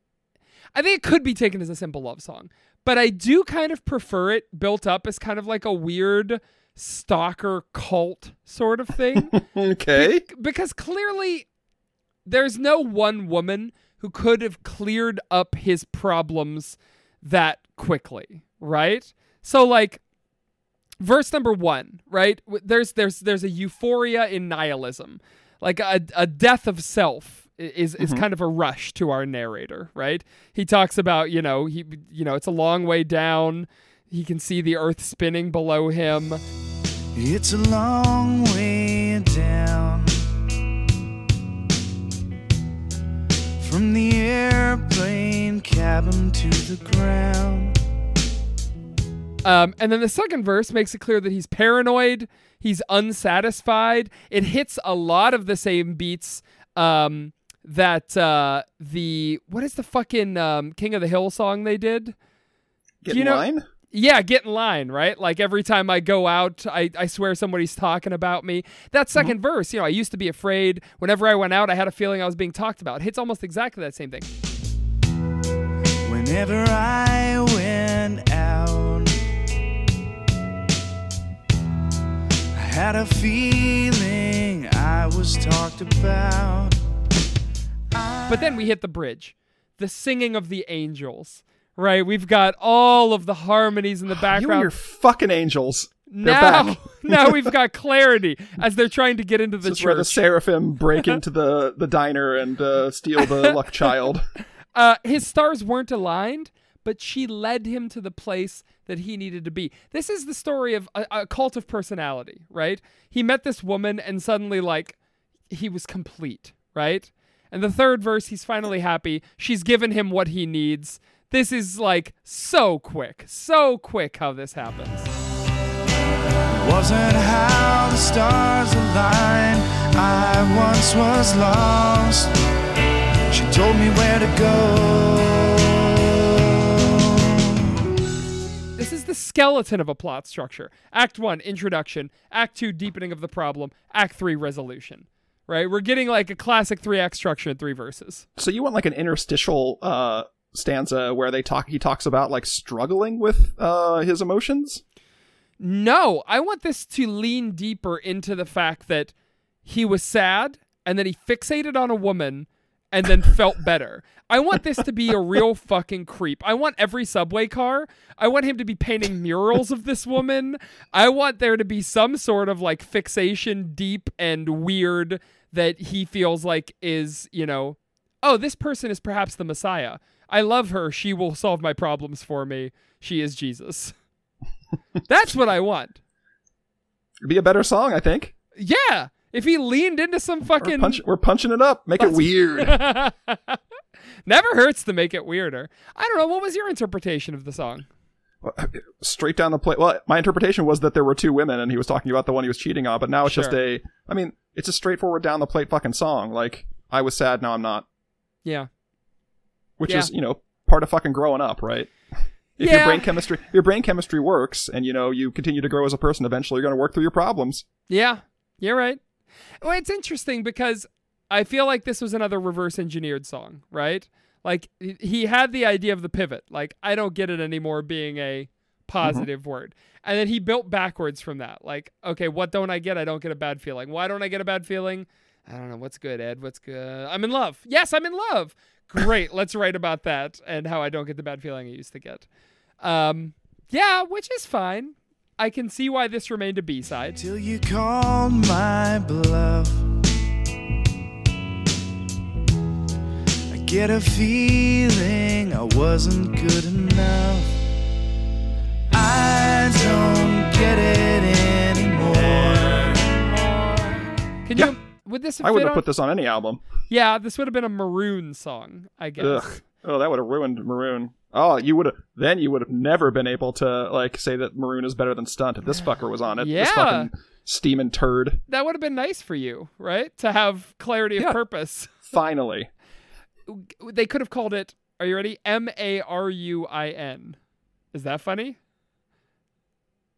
I think it could be taken as a simple love song, but I do kind of prefer it built up as kind of like a weird stalker cult sort of thing okay. because clearly there's no one woman who could have cleared up his problems that quickly, right? So like verse number 1, right? There's there's there's a euphoria in nihilism. Like a a death of self i- is is mm-hmm. kind of a rush to our narrator, right? He talks about, you know, he you know, it's a long way down. He can see the earth spinning below him. It's a long way down from the airplane cabin to the ground. Um, and then the second verse makes it clear that he's paranoid, he's unsatisfied. It hits a lot of the same beats um, that uh, the what is the fucking um, King of the Hill song they did? Get you in know- line. Yeah, get in line, right? Like every time I go out, I, I swear somebody's talking about me. That mm-hmm. 2nd verse, you know, I used to be afraid. Whenever I went out, I had a feeling I was being talked about. It hits almost exactly that same thing. Whenever I went out, I had a feeling I was talked about. But then we hit the bridge, the singing of the angels, right? We've got all of the harmonies in the background. You and your fucking angels. They're now, now we've got clarity as they're trying to get into the This is where the seraphim break into the, the diner and uh, steal the luck child. Uh, his stars weren't aligned, but she led him to the place that he needed to be. This is the story of a, a cult of personality, right? He met this woman and suddenly, like, he was complete, right? And the third verse, he's finally happy. She's given him what he needs. This is like so quick, so quick how this happens. Wasn't how the stars aligned. I once was lost. She told me where to go. This is the skeleton of a plot structure. Act one, introduction. Act two, deepening of the problem. Act three, resolution. Right? We're getting like a classic three act structure in three verses. So you want like an interstitial uh, stanza where they talk? He talks about like struggling with uh, his emotions. No, I want this to lean deeper into the fact that he was sad and then he fixated on a woman and then felt better. I want this to be a real fucking creep. I want every subway car. I want him to be painting murals of this woman. I want there to be some sort of like fixation deep and weird that he feels like is, you know, oh, this person is perhaps the Messiah. I love her. She will solve my problems for me. She is Jesus. That's what I want. It'd be a better song, I think. Yeah. If he leaned into some We're, fucking punch- we're punching it up. Make it weird. Never hurts to make it weirder. I don't know. What was your interpretation of the song? straight down the plate. Well, my interpretation was that there were two women, and he was talking about the one he was cheating on. But now it's just a. I mean, it's a straightforward down the plate fucking song. Like I was sad, now I'm not. Yeah. Which Yeah. is you know part of fucking growing up, right? If Yeah. your brain chemistry, your brain chemistry works, and you know you continue to grow as a person, eventually you're going to work through your problems. Yeah, you're right. Well, it's interesting because I feel like this was another reverse engineered song, right? Like he- he had the idea of the pivot, like I don't get it anymore being a mm-hmm. positive word. And then he built backwards from that. Like, okay, what don't I get? I don't get a bad feeling. Why don't I get a bad feeling? I don't know. What's good, Ed? What's good? I'm in love. Yes, I'm in love. Great. Let's write about that and how I don't get the bad feeling I used to get. Um, yeah, which is fine. I can see why this remained a B side. till you called my bluff. I get a feeling I wasn't good enough. I don't get it anymore. Can Yeah. you? Would this have I wouldn't have on- put this on any album. Yeah, this would have been a Maroon song, I guess. Ugh. Oh, that would have ruined Maroon. Oh, you would have. Then you would have never been able to like say that Maroon is better than Stunt if this fucker was on it. This Yeah. fucking steaming turd. That would have been nice for you, right? To have clarity of Yeah. purpose. Finally, They could have called it. Are you ready? M A R U I N. Is that funny?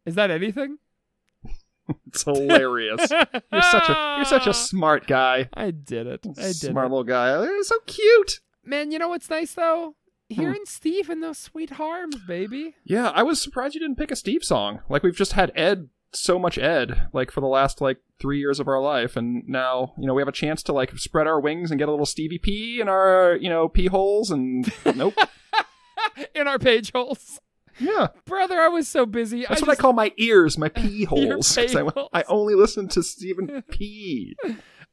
Is that anything? it's hilarious. you're such a you're such a smart guy. I did it. I did smart it. little guy. You're so cute. Man, you know what's nice though? Hmm. Hearing Steve in those sweet harms, baby. Yeah, I was surprised you didn't pick a Steve song. Like we've just had Ed, so much Ed, like for the last like three years of our life, and now you know we have a chance to like spread our wings and get a little Stevie P in our you know pee holes, and nope. in our page holes. Yeah, Brother, I was so busy. that's I what I call my ears, my pee holes. pee I, holes. I only listen to Stephen P.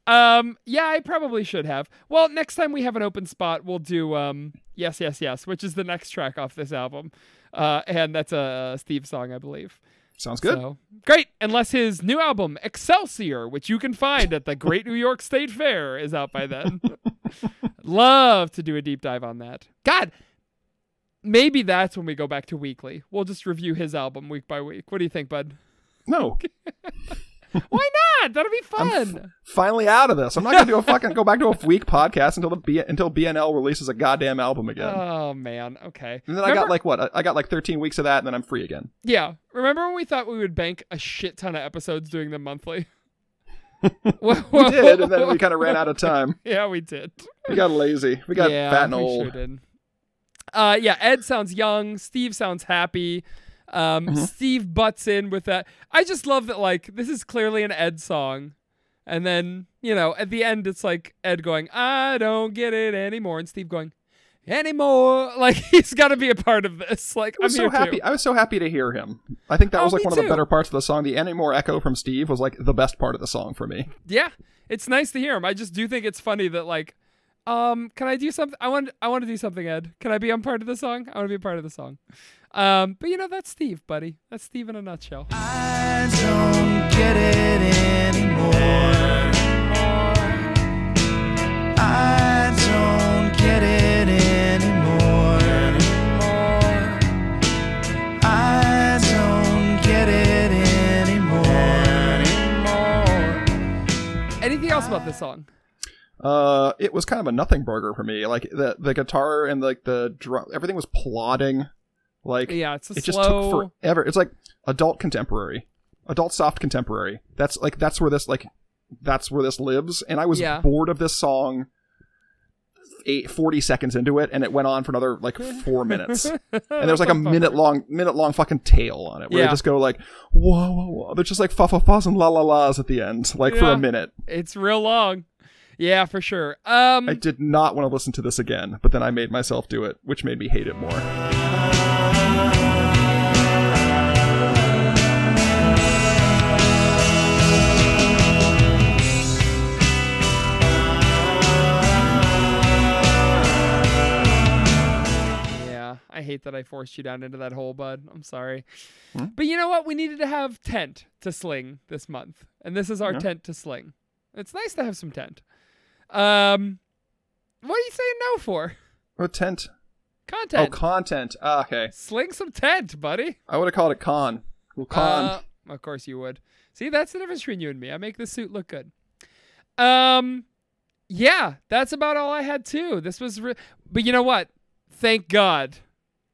Um, yeah, I probably should have. Well, next time we have an open spot, we'll do um, yes, yes, yes, which is the next track off this album, uh, and that's a Steve song, I believe. Sounds good. So great, unless his new album Excelsior, which you can find at the Great New York State Fair, is out by then. Love to do a deep dive on that. God, maybe that's when we go back to weekly. We'll just review his album week by week. What do you think, bud? No, Why not? That'll be fun. finally out of this. I'm not gonna do a fucking go back to a week podcast until the B, until BNL releases a goddamn album again. oh man, okay. and then I got like what? I- got like 13 weeks of that, and then I'm free again. Yeah. Remember when we thought we would bank a shit ton of episodes doing them monthly? we did, and then we kind of ran out of time. Yeah, we did. We got lazy. We got yeah, fat and we old. sure. Uh, yeah, Ed sounds young. Steve sounds happy. Um, Mm-hmm. Steve butts in with that. I just love that. Like, this is clearly an Ed song, and then you know, at the end, it's like Ed going, "I don't get it anymore," and Steve going, "Anymore." Like, he's got to be a part of this. Like, I was I'm so happy. too. I was so happy to hear him. I think that Oh, was like one of the better parts of the song. The anymore echo from Steve was like the best part of the song for me. yeah, it's nice to hear him. I just do think it's funny that like, um, can I do something? I want I want to do something, Ed. Can I be on part of the song? I want to be a part of the song. Um, but you know that's Steve, buddy. That's Steve in a nutshell. I don't get it anymore. I don't get it anymore. I don't get it anymore. Anything else about this song? Uh, it was kind of a nothing burger for me. Like the the guitar and like the drum, everything was plodding. Like Yeah, it's a it just took forever. It's like adult contemporary, adult soft contemporary. That's like that's where this like that's where this lives. And I was Yeah. bored of this song. Eight, 40 seconds into it and it went on for another like four minutes and there was like a minute long minute long fucking tail on it where Yeah. they just go like whoa whoa whoa they're just like fa fa fa's and la la la's at the end like for a minute It's real long. Yeah, for sure. Um, I did not want to listen to this again, but then I made myself do it, which made me hate it more. Yeah, I hate that I forced you down into that hole, bud. I'm sorry. Hmm? But you know what? We needed to have tent to sling this month, and this is our Yeah. tent to sling. It's nice to have some tent. Um, what are you saying no for? A tent. Content. Oh, Content. Ah, okay. Sling some tent, buddy. I would have called it con. Well, con. Uh, of course you would. See, that's the difference between you and me. I make the suit look good. Um, yeah, that's about all I had too. This was, re- but you know what? Thank God,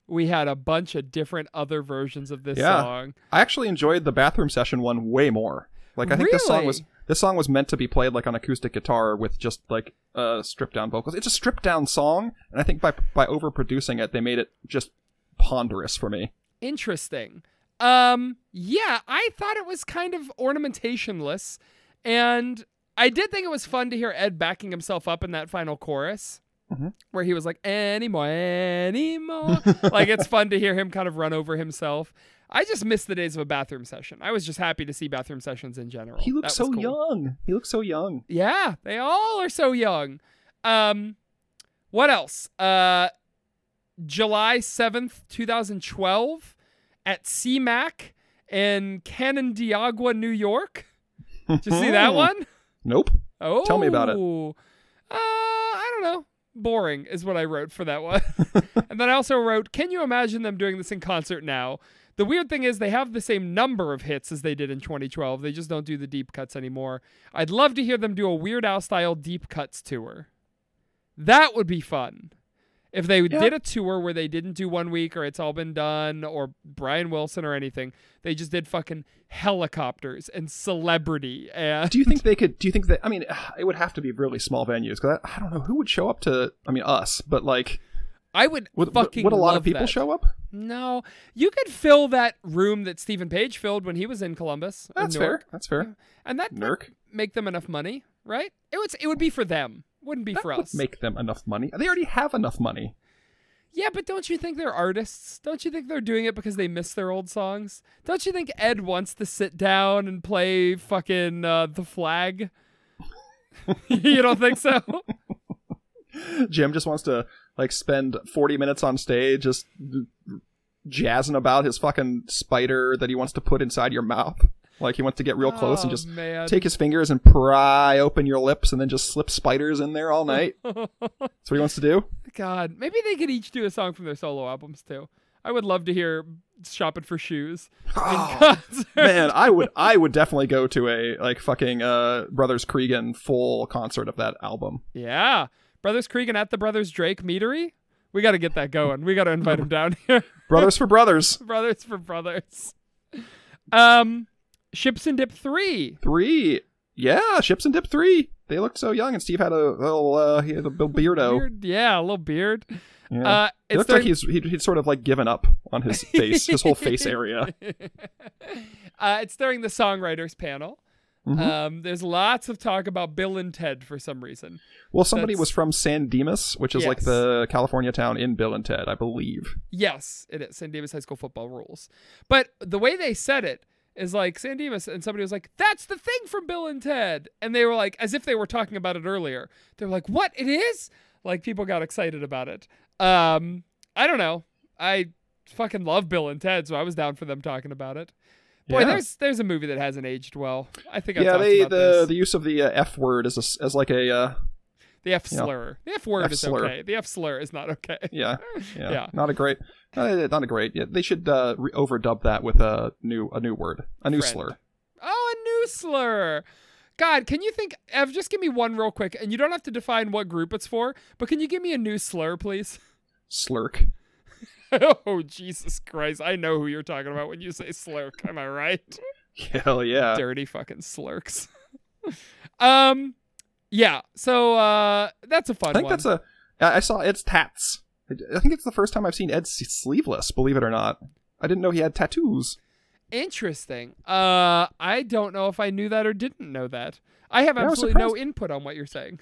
we had a bunch of different other versions of this Yeah. song. I actually enjoyed the bathroom session one way more. Like I think this song was Really? This song was meant to be played like on acoustic guitar with just like uh stripped down vocals. It's a stripped down song, and I think by by overproducing it, they made it just ponderous for me. Interesting. Um, yeah, I thought it was kind of ornamentationless, and I did think it was fun to hear Ed backing himself up in that final chorus, Mhm. where he was like, "Anymore, anymore." like it's fun to hear him kind of run over himself. I just miss the days of a bathroom session. I was just happy to see bathroom sessions in general. He looks so cool. young. He looks so young. Yeah, they all are so young. Um, what else? Uh, July 7th, 2012, at CMAC in Canandaigua, New York. Did you see that one? Nope. Oh. Tell me about it. Uh, I don't know. Boring is what I wrote for that one. and then I also wrote, Can you imagine them doing this in concert now? The weird thing is they have the same number of hits as they did in 2012. They just don't do the deep cuts anymore. I'd love to hear them do a Weird Al style deep cuts tour. That would be fun. If they did a tour where they didn't do one week or it's all been done or Brian Wilson or anything, they just did fucking helicopters and celebrity and Do you think they could? Do you think that? I mean, it would have to be really small venues because I, I don't know who would show up to. I mean, us, but like, I would, would, fucking would a lot of people that. show up? No, you could fill that room that Steven Page filled when he was in Columbus. That's fair. That's fair. and that would make them enough money, right? It would. It would be for them. Wouldn't be That for would us. make them enough money. They already have enough money. yeah, but don't you think they're artists? Don't you think they're doing it because they miss their old songs? Don't you think Ed wants to sit down and play fucking uh, the flag? you don't think so? Jim just wants to like spend 40 minutes on stage just jazzing about his fucking spider that he wants to put inside your mouth. Like he wants to get real close and Oh, just man. take his fingers and pry open your lips and then just slip spiders in there all night. That's what he wants to do. God, maybe they could each do a song from their solo albums too. I would love to hear "Shopping for Shoes." concert. Man, I would I would definitely go to a like fucking uh Brothers Creeggan full concert of that album. Yeah, Brothers Creeggan at the Brothers Drake meadery. We got to get that going. We got to invite him down here. Brothers for Brothers. brothers for brothers. Um, Ships and Dip three. 3. Yeah, Ships and Dip 3. They looked so young and Steve had a little uh he had a little beardo. Beard, yeah, a little beard. Yeah. Uh, It looked like he's he'd, he'd sort of like given up on his face, his whole face area. uh, it's during the songwriters panel. Mhm. Um, there's lots of talk about Bill and Ted for some reason. Well, somebody That's- was from San Dimas, which is like the California town in Bill and Ted, I believe. Yes, it is. San Dimas High School football rules. But the way they said it is like San Dimas, and somebody was like, "That's the thing from Bill and Ted," and they were like, as if they were talking about it earlier. They were like, "What? It is?" Like people got excited about it. Um, I don't know. I fucking love Bill and Ted, so I was down for them talking about it. Boy, Yeah. there's there's a movie that hasn't aged well. I think I yeah, talked they about the this. the use of the uh, F word as a as like a uh, the F slur. The F word F is slur. okay. The F slur is not okay. yeah, yeah, Yeah. not a great, uh, not a great. Yeah, they should uh, re- overdub that with a new a new word, a new Friend. slur. Oh, a new slur. God, can you think, Ev, just give me one real quick, and you don't have to define what group it's for, but can you give me a new slur, please? Slurk. oh, Jesus Christ. I know who you're talking about when you say slurk. Am I right? Hell yeah. Dirty fucking slurks. um, yeah, so uh, that's a fun I think one. that's a. I saw it's tats. I think it's the first time I've seen Ed sleeveless. Believe it or not, I didn't know he had tattoos. Interesting. Uh, I don't know if I knew that or didn't know that. I have absolutely no input on what you're saying.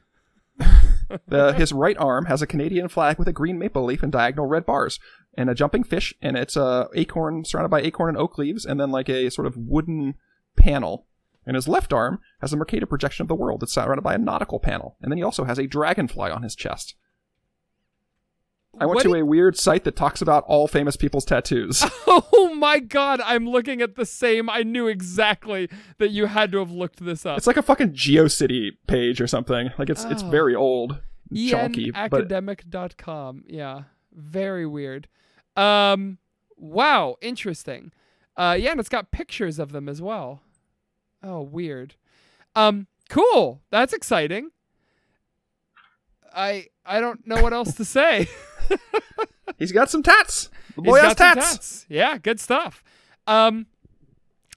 The, his right arm has a Canadian flag with a green maple leaf and diagonal red bars, and a jumping fish, and it's a acorn surrounded by acorn and oak leaves, and then like a sort of wooden panel. And his left arm has a Mercator projection of the world that's surrounded by a nautical panel, and then he also has a dragonfly on his chest. I went What to a weird site that talks about all famous people's tattoos. Oh my god, I'm looking at the same. I knew exactly that you had to have looked this up. it's like a fucking GeoCity page or something. Like it's it's Oh. very old, chunky, but enacademic.com. Yeah. Very weird. Um, wow, interesting. Uh, yeah, and it's got pictures of them as well. Oh, weird. Um, cool. That's exciting. I I don't know what else to say. He's got some tats. The boy has tats. tats. Yeah, good stuff. Um,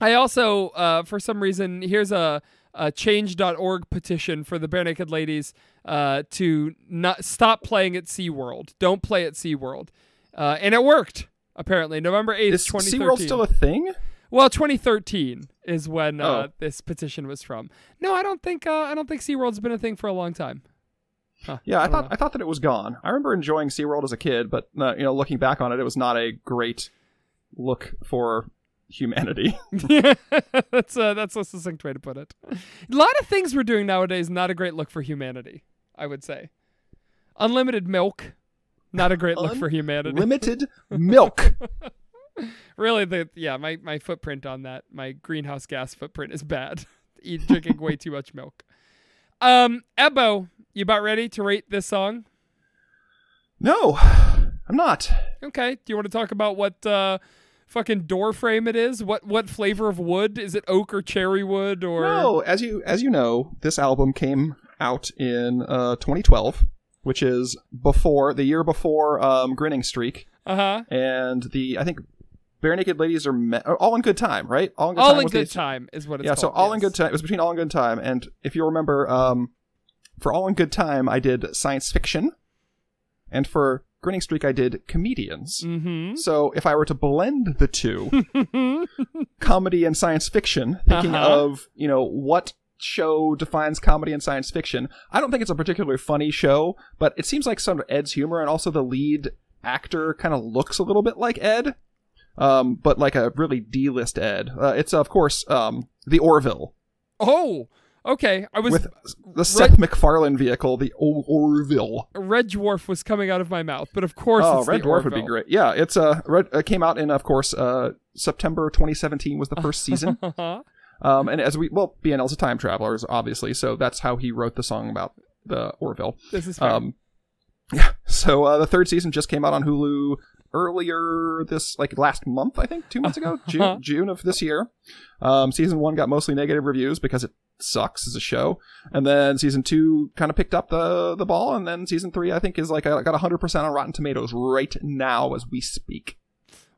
I also, uh, for some reason, here's a, a change.org petition for the Barenaked Ladies uh, to not stop playing at SeaWorld. Don't play at SeaWorld. Uh, and it worked, apparently. November 8th, Is 2013. SeaWorld still a thing? well, 2013 is when uh, Oh. this petition was from. No, I don't think uh, I don't think SeaWorld's been a thing for a long time. Huh, Yeah, I, don't thought know. I thought that it was gone. I remember enjoying SeaWorld as a kid, but uh, you know, looking back on it, it was not a great look for humanity. Yeah, that's a, that's a succinct way to put it. A lot of things we're doing nowadays not a great look for humanity. I would say, unlimited milk, not a great look for humanity. Limited milk. really, the yeah, my my footprint on that, my greenhouse gas footprint is bad. Eat drinking way too much milk. Um, Ebo, you about ready to rate this song? No, I'm not. Okay. Do you want to talk about what uh, fucking door frame it is? What what flavor of wood is it? Oak or cherry wood or? No, as you as you know, this album came out in uh, 2012, which is before the year before um, Grinning Streak, Uh huh. and the I think Barenaked Ladies are me- oh, all in good time, right? All in good All time. in the- time is what it's yeah, called. so all in good time. It was between all in good time, and if you remember, um, for all in good time, I did science fiction, and for Grinning Streak, I did comedians. Mm-hmm. So if I were to blend the two, comedy and science fiction, thinking Uh-huh. of you know what show defines comedy and science fiction, I don't think it's a particularly funny show, but it seems like some of Ed's humor and also the lead actor kind of looks a little bit like Ed, um, but like a really D-list Ed. Uh, it's of course um, the Orville Oh, okay. I was with the Seth MacFarlane vehicle, the o- Orville. Red Dwarf was coming out of my mouth, but of course, Oh, it's Red Dwarf would be great. Yeah, it's uh, Red, uh came out in of course uh September 2017 was the first season. Uh-huh. Um, and as we well, BNL's a time traveler, obviously, so that's how he wrote the song about the Orville. This is fair. Um, yeah. So uh, the third season just came out on Hulu earlier this like last month, I think, two months ago, June, June of this year. Um, season one got mostly negative reviews because it sucks as a show, and then season two kind of picked up the the ball, and then season three I think is like I got hundred percent on Rotten Tomatoes right now as we speak.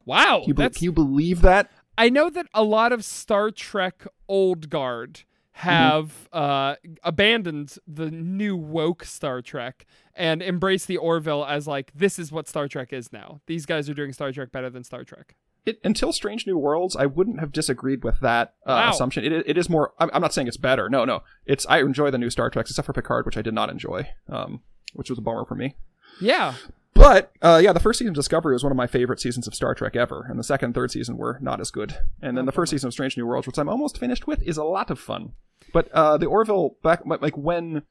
wow, Can you, be- can you believe that? I know that a lot of Star Trek old guard have uh, abandoned the new woke Star Trek and embraced the Orville as like this is what Star Trek is now. These guys are doing Star Trek better than Star Trek. It, until Strange New Worlds, I wouldn't have disagreed with that uh, Wow. assumption. It, it is more. I'm, I'm not saying it's better. No, no. It's I enjoy the new Star Trek except for Picard, which I did not enjoy, um, which was a bummer for me. Yeah. But uh, yeah, the first season of Discovery was one of my favorite seasons of Star Trek ever, and the second and third season were not as good. And then the first season of Strange New Worlds, which I'm almost finished with, is a lot of fun. But uh, the Orville back like when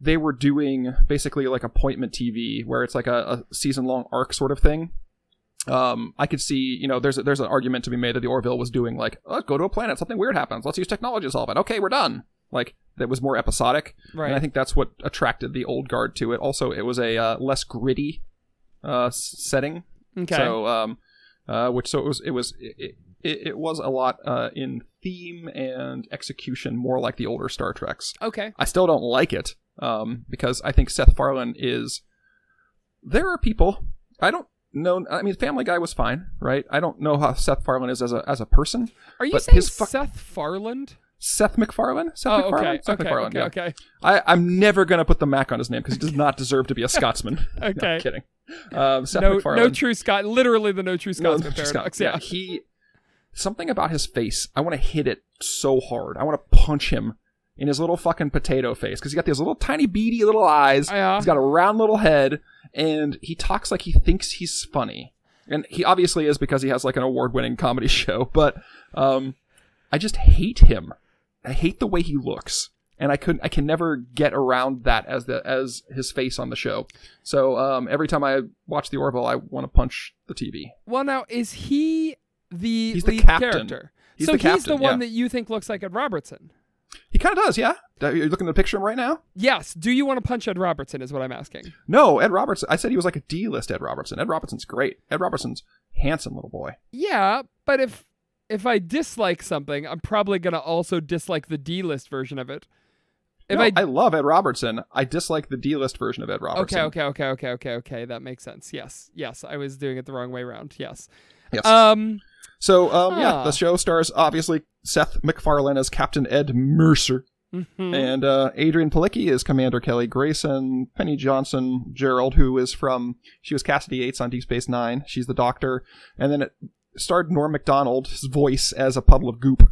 they were doing basically like appointment TV, where it's like a, a season long arc sort of thing. Um, I could see, you know, there's a, there's an argument to be made that the Orville was doing like, let's go to a planet, something weird happens, let's use technology to solve it. Okay, we're done. Like that was more episodic, Right. and I think that's what attracted the old guard to it. Also, it was a uh, less gritty uh, setting, Okay. so um, uh, which so it was it was it, it, it was a lot uh, in theme and execution more like the older Star Treks. okay. I still don't like it um, because I think Seth Farland is. There are people I don't know. I mean, Family Guy was fine, right? I don't know how Seth Farland is as a as a person. Are you saying his fuck- Seth Farland? Seth MacFarlane. Seth Oh, MacFarlane. okay. Seth Okay. MacFarlane. Okay. yeah. Okay. I, I'm never gonna put the Mac on his name because he does not deserve to be a Scotsman. No, Okay. I'm kidding. Um, Seth No, MacFarlane. no true Scott. Literally the no true No, Scotsman just paradox. Scott. Yeah. he something about his face. I want to hit it so hard. I want to punch him in his little fucking potato face because he's got these little tiny beady little eyes. Yeah. He's got a round little head, and he talks like he thinks he's funny, and he obviously is because he has like an award-winning comedy show. But um, I just hate him. I hate the way he looks. And I couldn't. I can never get around that as the as his face on the show. So um, every time I watch the Orville, I want to punch the TV. Well, now is he the He's the lead captain. character? He's so the he's the one yeah. that you think looks like Ed Robertson. He kind of does, yeah. Are you looking at the picture of him right now? Yes. Do you want to punch Ed Robertson? Is what I'm asking. No, Ed Robertson. I said he was like a D list Ed Robertson. Ed Robertson's great. Ed Robertson's handsome little boy. Yeah, but if if I dislike something, I'm probably gonna also dislike the D list version of it. If No, I I love Ed Robertson. I dislike the D list version of Ed Robertson. okay, okay, okay, okay, okay, okay, that makes sense. Yes, yes, I was doing it the wrong way around. Yes. Yes. Um. so, um, yeah, the show stars obviously Seth MacFarlane as Captain Ed Mercer, mhm. and uh, Adrianne Palicki is Commander Kelly Grayson. Penny Johnson Jerald, who is from she was Cassidy Yates on Deep Space Nine. She's the Doctor, and then it starred Norm Macdonald, his voice as a puddle of goop.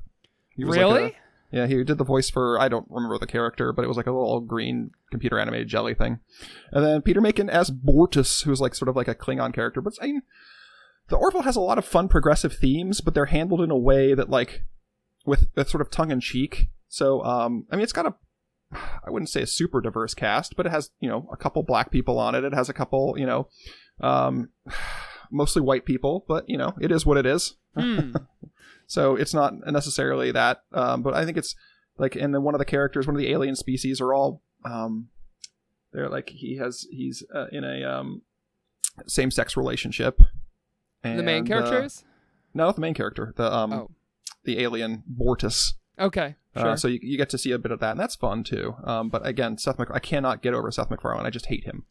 He was like Really? a- yeah, he did the voice for I don't remember the character, but it was like a little green computer animated jelly thing. And then Peter Macon as Bortus, who's like sort of like a Klingon character. But I mean, the Orville has a lot of fun progressive themes, but they're handled in a way that like with, with sort of tongue in cheek. So um, I mean, it's got a I wouldn't say a super diverse cast, but it has you know a couple black people on it. It has a couple you know um, mostly white people, but you know it is what it is. Hmm. So it's not necessarily that, um, but I think it's like, and then one of the characters, one of the alien species, are all, um, they're like he has he's uh, in a um, same-sex relationship. the main And, character uh, no, the main character. The um, Oh. The alien Bortus. Okay. Sure. Uh, so you, you get to see a bit of that, and that's fun too. Um, but again, Seth Mac- I cannot get over Seth MacFarlane. I just hate him.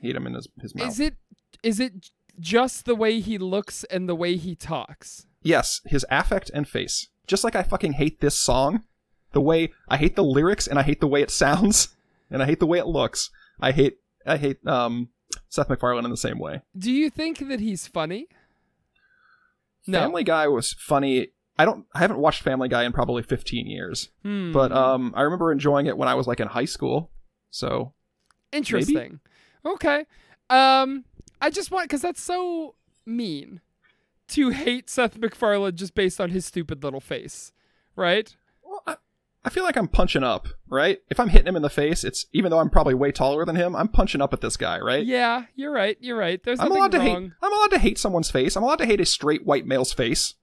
Hate him in his his mouth. is it is it just the way he looks and the way he talks? Yes, his affect and face. Just like I fucking hate this song, the way I hate the lyrics and I hate the way it sounds and I hate the way it looks. I hate I hate um Seth MacFarlane in the same way. Do you think that he's funny? No. Family Guy was funny. I don't I haven't watched Family Guy in probably 15 years, Hmm. but um I remember enjoying it when I was like in high school. So, Interesting. Okay. Um, I just want because that's so mean to hate Seth MacFarlane just based on his stupid little face, right? well, I, I feel like I'm punching up, right? If I'm hitting him in the face, it's even though I'm probably way taller than him, I'm punching up at this guy, right? Yeah, you're right. You're right. There's I'm allowed to wrong. hate. I'm allowed to hate someone's face. I'm allowed to hate a straight white male's face.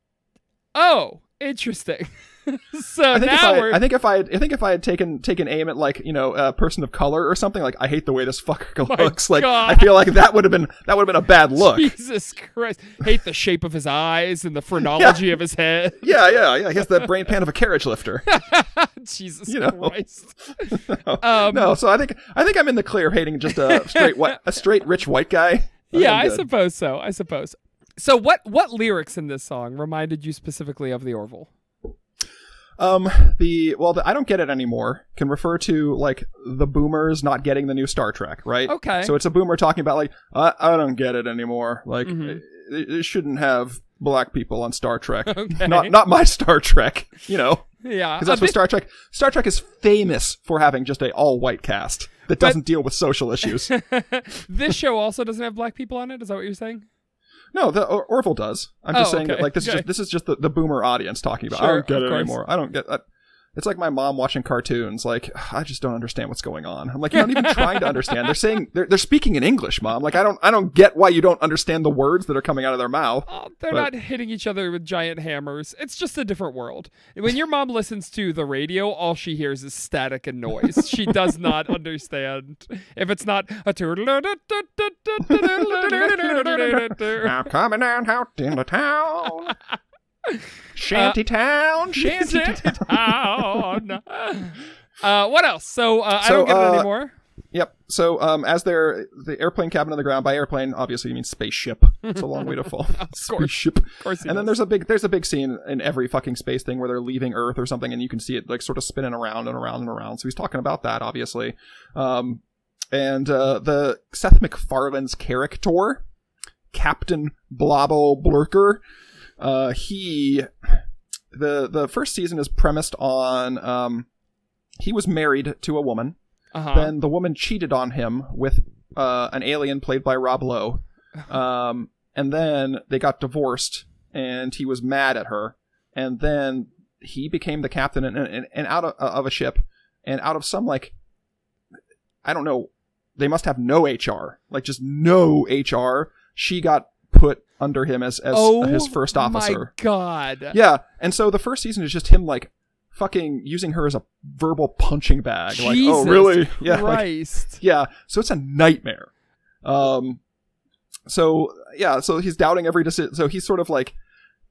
Oh, interesting. so I think if now I, we're I think if I, had, I think if I had taken taken aim at like you know a person of color or something, like I hate the way this fucker looks. Like God. I feel like that would have been that would have been a bad look. Jesus Christ, hate the shape of his eyes and the phrenology of his head. Yeah, yeah, yeah. He has the brain pan of a carriage lifter. Jesus You know. Christ. Um, no, so I think I think I'm in the clear hating just a straight white, a straight rich white guy. Yeah, I suppose so. I suppose. So what what lyrics in this song reminded you specifically of the Orville? Um, the well, the I don't get it anymore can refer to like the boomers not getting the new Star Trek, right? Okay. So it's a boomer talking about like I, I don't get it anymore. Like Mhm. it, it shouldn't have black people on Star Trek. Okay. Not not my Star Trek. You know, Yeah. because that's what Star Trek. Star Trek is famous for having just a all white cast that doesn't deal with social issues. this show also doesn't have black people on it. Is that what you're saying? No, the Or- Orville does. I'm just Oh, saying that like this is just this is just the, the boomer audience talking about. I don't get it course. anymore. I don't get that. It's like my mom watching cartoons. Like I just don't understand what's going on. I'm like, you're not even trying to understand. They're saying they're they're speaking in English, mom. Like I don't I don't get why you don't understand the words that are coming out of their mouth. Oh, they're But- not hitting each other with giant hammers. It's just a different world. When your mom listens to the radio, all she hears is static and noise. She does not understand. If it's not a I'm coming out in the town. Shanty town, shanty town. town. Uh, what else? So uh, I don't get it uh, anymore. Yep. So, um, as they're the airplane cabin on the ground, by airplane, obviously you mean spaceship. It's a long way to fall. course. Spaceship. Of course, And then there's a big there's a big scene in every fucking space thing where they're leaving Earth or something, and you can see it like sort of spinning around and around and around. So he's talking about that, obviously. Um, and uh, the Seth MacFarlane's character, Captain Blobbo Blurker, uh, he the the first season is premised on um, he was married to a woman. uh-huh. Then the woman cheated on him with uh, an alien played by Rob Lowe. Um, and then they got divorced, and he was mad at her. And then he became the captain and, and, and out of, of a ship, and out of some like, I don't know, they must have no HR, like just no HR. She got put under him as as oh his first officer. Oh, my God. Yeah, and so the first season is just him like fucking using her as a verbal punching bag. like, oh, really? Yeah, like, yeah. So it's a nightmare. Um, so yeah, so he's doubting every decision. So he's sort of like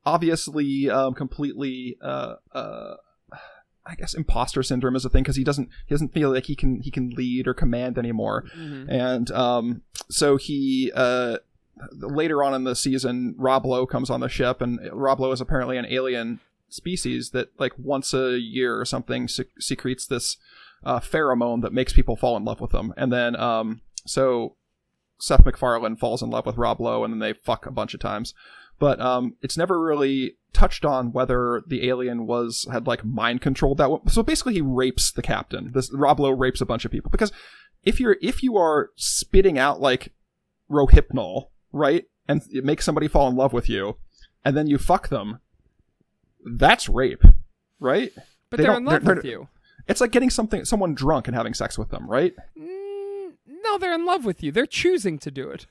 obviously um, completely uh, uh, I guess imposter syndrome is a thing because he doesn't he doesn't feel like he can he can lead or command anymore, Mhm. and um, so he uh, later on in the season, Rob Lowe comes on the ship, and Rob Lowe is apparently an alien species that like once a year or something sec- secretes this uh, pheromone that makes people fall in love with them, and then um, so Seth MacFarlane falls in love with Rob Lowe, and then they fuck a bunch of times. But um, it's never really touched on whether the alien was had like mind controlled that. One. So basically, he rapes the captain. This Rob Lowe rapes a bunch of people because if you're if you are spitting out like rohypnol, right, and it makes somebody fall in love with you, and then you fuck them, that's rape, right? But They they're in love they're- with they're- you. It's like getting something someone drunk and having sex with them, right? Mm, no, they're in love with you. They're choosing to do it.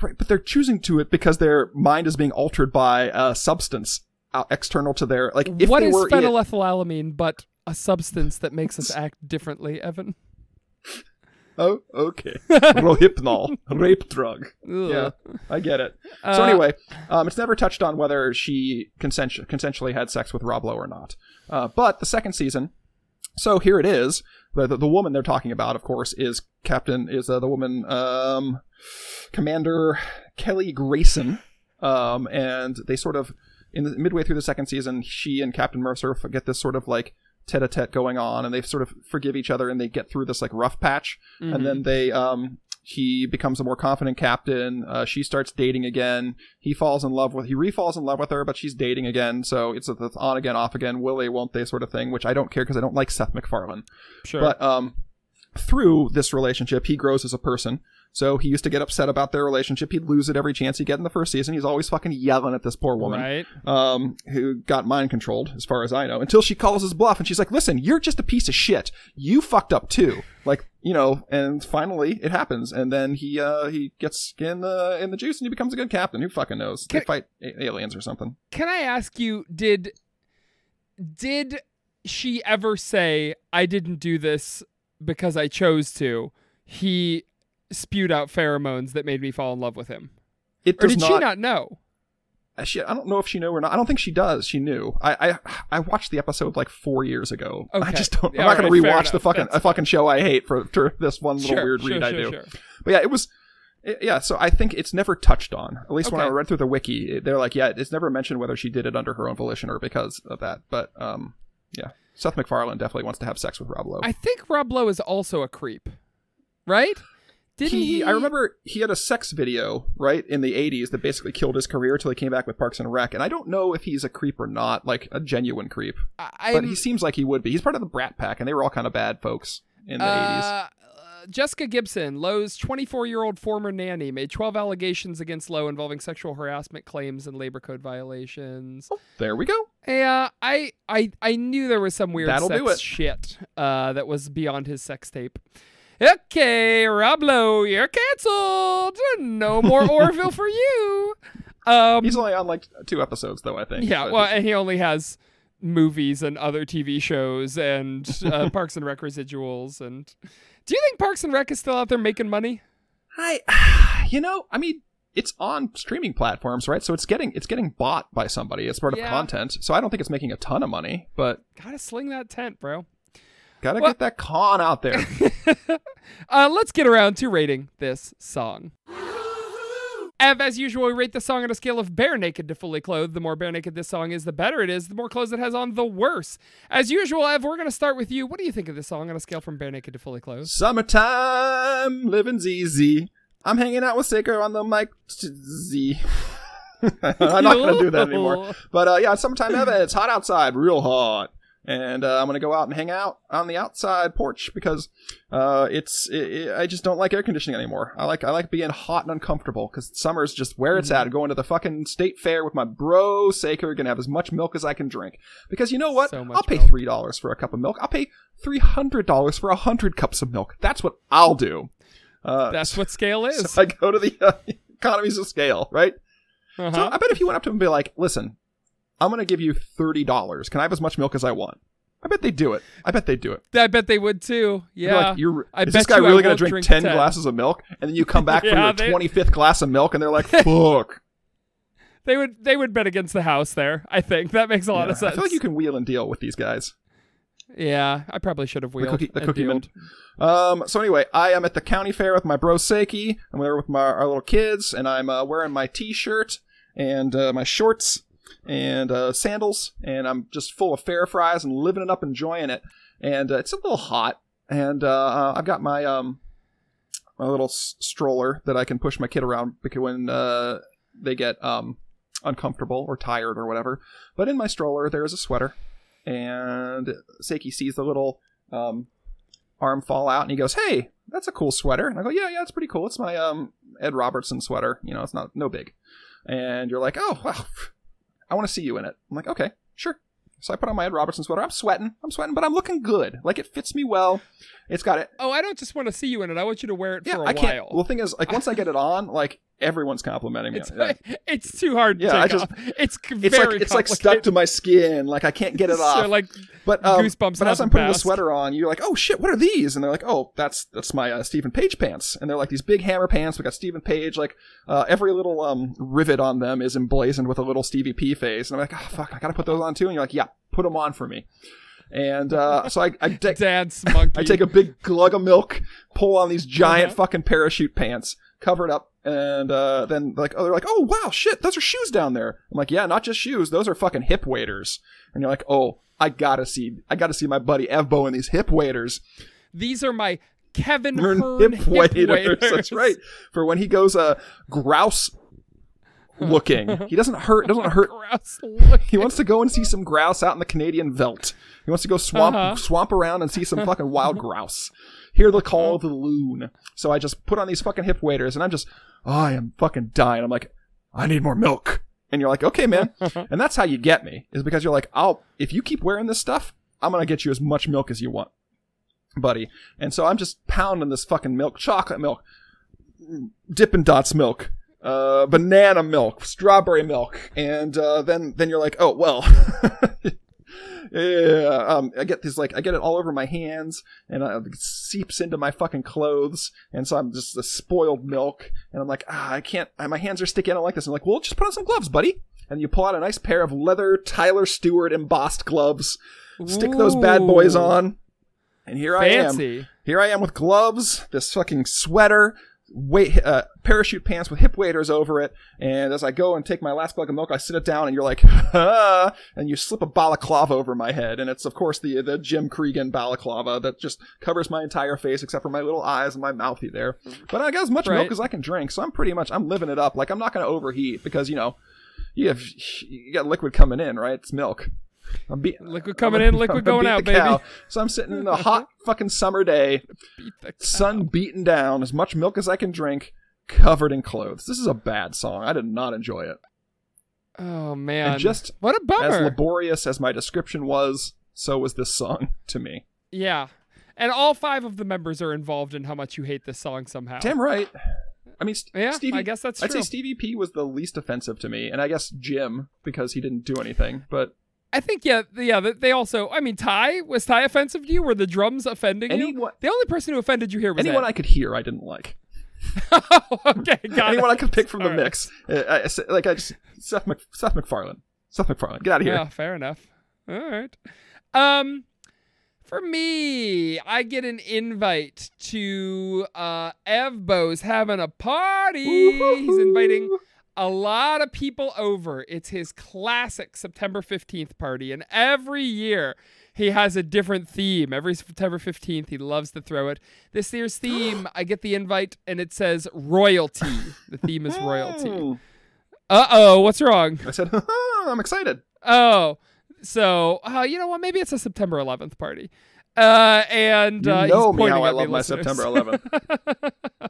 Right, but they're choosing to it because their mind is being altered by a substance uh, external to their like. If what they is phenylethylamine but a substance that makes us act differently, Evan? Oh, okay, rohypnol, rape drug. Ugh. Yeah, I get it. Uh, so anyway, um, it's never touched on whether she consent- consensually had sex with Rob Lowe or not. Uh, but the second season, so here it is. The, the, the woman they're talking about, of course, is Captain is uh, the woman um, Commander Kelly Grayson, um, and they sort of in the midway through the second season, she and Captain Mercer get this sort of like tete-a-tete going on, and they sort of forgive each other, and they get through this like rough patch, mhm. and then they um he becomes a more confident captain. Uh, she starts dating again. He falls in love with he refalls in love with her, but she's dating again. So it's it's on again, off again, will they, won't they, sort of thing. Which I don't care because I don't like Seth MacFarlane. sure. But um, through this relationship, he grows as a person. So he used to get upset about their relationship. He'd lose it every chance he get in the first season. He's always fucking yelling at this poor woman right? um, who got mind controlled, as far as I know, until she calls his bluff and she's like, listen, you're just a piece of shit. You fucked up too. Like, you know, and finally it happens. And then he, uh, he gets in the, in the juice and he becomes a good captain. Who fucking knows? They Can- fight a- aliens or something. Can I ask you, did did she ever say, I didn't do this because I chose to? He spewed out pheromones that made me fall in love with him. It Or did not, she not know? she, I don't know if she knew or not. I don't think she does. She knew. I, I, I watched the episode like four years ago. I just don't, I'm not going to rewatch the fucking, That's a fucking show I hate for, for this one little Sure, weird sure, read I do. sure. But yeah, it was. it- Yeah, so I think it's never touched on. At least when I read through the wiki, they're like, yeah, it's never mentioned whether she did it under her own volition or because of that. But um, yeah, Seth MacFarlane definitely wants to have sex with Rob Lowe. I think Rob Lowe is also a creep, right? Didn't he? he, I remember he had a sex video right in the '80s that basically killed his career till he came back with Parks and Rec. And I don't know if he's a creep or not, like a genuine creep. I, But he seems like he would be. He's part of the Brat Pack, and they were all kind of bad folks in the '80s. Uh, uh, Jessica Gibson, Lowe's 24 year old former nanny, made 12 allegations against Lowe involving sexual harassment claims and labor code violations. Oh, There we go. Yeah, I, I I knew there was some weird That'll sex shit uh, that was beyond his sex tape. Okay, Rob Lowe, you're canceled. No more Orville for you. Um, He's only on like two episodes, though. I think. yeah, But well, and he only has movies and other TV shows and uh, Parks and Rec residuals. And do you think Parks and Rec is still out there making money? I, you know, I mean, it's on streaming platforms, right? So it's getting it's getting bought by somebody. It's part of content. So I don't think it's making a ton of money, but Gotta sling that tent, bro. Gotta Well- get that con out there. uh, let's get around to rating this song. Ev, as usual, we rate the song on a scale of bare naked to fully clothed. The more bare naked this song is, the better it is. The more clothes it has on, the worse. As usual, Ev, we're going to start with you. What do you think of this song on a scale from bare naked to fully clothed? Summertime, living's easy. I'm hanging out with Saker on the mic. Z. I'm not gonna do that anymore. But uh, yeah, summertime Evan. It's hot outside, real hot, and uh, I'm gonna go out and hang out on the outside porch because uh, it's it, it- I just don't like air conditioning anymore. I like I like being hot and uncomfortable because summer's just where it's Mm-hmm. at. Going to the fucking state fair with my bro Saker, gonna have as much milk as I can drink. Because you know what? So I'll pay milk. three dollars for a cup of milk. I'll pay three hundred dollars for a hundred cups of milk. That's what I'll do. Uh, That's what scale is. so I go to the uh, economies of scale, right? Uh-huh. So I bet if you went up to him and be like, "Listen, I'm going to give you thirty dollars. Can I have as much milk as I want?" I bet they do it. I bet they do it. I bet they would too. Yeah. like, you're, I is bet this guy you really gonna drink, drink 10, 10. glasses of milk? And then you come back for Yeah, your they- 25th glass of milk and they're like, fuck. They would they would bet against the house there. I think that makes a lot Yeah, of sense. I feel like you can wheel and deal with these guys. Yeah, I probably should have wheeled. cookie- the cookie man. Um, so anyway, I am at the county fair with my bro Seiki. I'm there with my our little kids, and I'm uh, wearing my t-shirt and uh, my shorts and uh, sandals, and I'm just full of fair fries and living it up, enjoying it. And uh, it's a little hot, and uh, I've got my um my little s- stroller that I can push my kid around because when uh, they get um uncomfortable or tired or whatever. But in my stroller, there is a sweater, and Seiki sees the little um arm fall out and he goes, "Hey, that's a cool sweater." And I go, "Yeah, yeah, it's pretty cool. It's my um Ed Robertson sweater. You know, it's not no big." And you're like, "Oh, well, I want to see you in it." I'm like, "Okay, sure." So I put on my Ed Robertson sweater. I'm sweating. I'm sweating, but I'm looking good. Like it fits me well. It's got it. Oh, I don't just want to see you in it. I want you to wear it Yeah, for a I can't. while. Well, the thing is, like once I get it on, like everyone's complimenting me. it's. Yeah. it's too hard to Yeah, take I just- off. It's It's very like it's like stuck to my skin. Like I can't get it off. So, like But um, Goosebumps But as I'm putting the sweater on, you're like, "Oh shit, what are these?" And they're like, "Oh, that's that's my uh, Steven Page pants." And they're like these big hammer pants. We got Steven Page. Like uh, every little um, rivet on them is emblazoned with a little Stevie P face. And I'm like, "Oh fuck, I gotta put those on too." And you're like, "Yeah, put them on for me." And uh, so I I, take dance monkey. I take a big glug of milk, pull on these giant Uh-huh. fucking parachute pants, cover it up, and uh, then like, oh, they're like, oh wow, shit, those are shoes down there. I'm like, yeah, not just shoes, those are fucking hip waders. And you're like, oh, I gotta see, I gotta see my buddy Evbo in these hip waders. These are my Kevin Hearn hip waders. waders. That's right. For when he goes uh grouse looking, he doesn't hurt. Doesn't hurt. Grouse. He wants to go and see some grouse out in the Canadian veldt. He wants to go swamp Uh-huh. swamp around and see some fucking wild grouse. Hear the call of the loon. So I just put on these fucking hip waders and I'm just, oh, I am fucking dying. I'm like, I need more milk. And you're like, okay, man. and that's how you get me, is because you're like, I'll, if you keep wearing this stuff, I'm going to get you as much milk as you want, buddy. And so I'm just pounding this fucking milk, chocolate milk, Dippin' Dots milk, uh, banana milk, strawberry milk, and uh, then then you're like, oh well. yeah, um, I get these like I get it all over my hands, and uh, it seeps into my fucking clothes, and so I'm just the spoiled milk, and I'm like, ah, I can't. uh, My hands are sticky. I don't like this. I'm like, well, just put on some gloves, buddy. And you pull out a nice pair of leather Tyler Stewart embossed gloves, stick those bad boys on, and here I am. Fancy. Here I am with gloves, this fucking sweater, weight, uh, parachute pants with hip waders over it. And as I go and take my last glug of milk, I sit it down, and you're like, ah, and you slip a balaclava over my head, and it's of course the the Jim Creeggan balaclava that just covers my entire face except for my little eyes and my mouthy there. But I got as much Right. milk as I can drink, so I'm pretty much I'm living it up. Like I'm not going to overheat because you know you have you got liquid coming in, right? It's milk. I'm be- Liquid coming I'm in, liquid going beat out, baby. cow. So I'm sitting in a hot fucking summer day, Beat the sun beaten down, as much milk as I can drink, covered in clothes. This is a bad song. I did not enjoy it. Oh man. And just what a bummer. As laborious as my description was, so was this song to me. yeah. And all five of the members are involved in how much you hate this song somehow. Damn right. I mean, Yeah, Stevie, I guess that's I'd true. say Stevie P was the least offensive to me, and I guess Jim because he didn't do anything. But I think yeah, yeah. They also. I mean, Ty was Ty offensive to you? Were the drums offending you? The only person who offended you here was anyone Ed. I could hear, I didn't like. oh, okay, got anyone it. I could pick from the All right. mix. Uh, I, like I just Seth, Mc, Seth MacFarlane. Seth MacFarlane, get out of here. Yeah, fair enough. All right. Um, for me, I get an invite to uh Evbo's having a party. He's inviting a lot of people over. It's his classic September 15th party, and every year he has a different theme. Every September 15th, he loves to throw it. This year's theme, I get the invite, and it says royalty. The theme is royalty. Uh oh, what's wrong? I said, I'm excited. Oh, so uh, you know what? Maybe it's a September 11th party. Uh, and You uh, know he's me how I love my listeners. September 11th.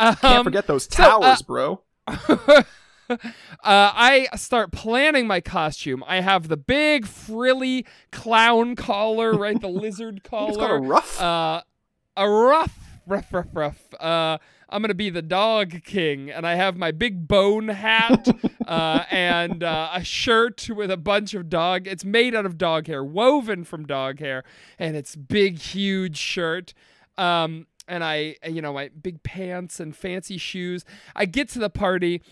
um, Can't forget those so, uh, towers, bro. uh, I start planning my costume. I have the big frilly clown collar, right? The lizard think it's collar. called a ruff. Uh, a rough, rough, rough, rough. Uh, I'm gonna be the dog king, and I have my big bone hat uh, and uh, a shirt with a bunch of dog. It's made out of dog hair, woven from dog hair, and it's big, huge shirt. Um, and I, you know, my big pants and fancy shoes. I get to the party.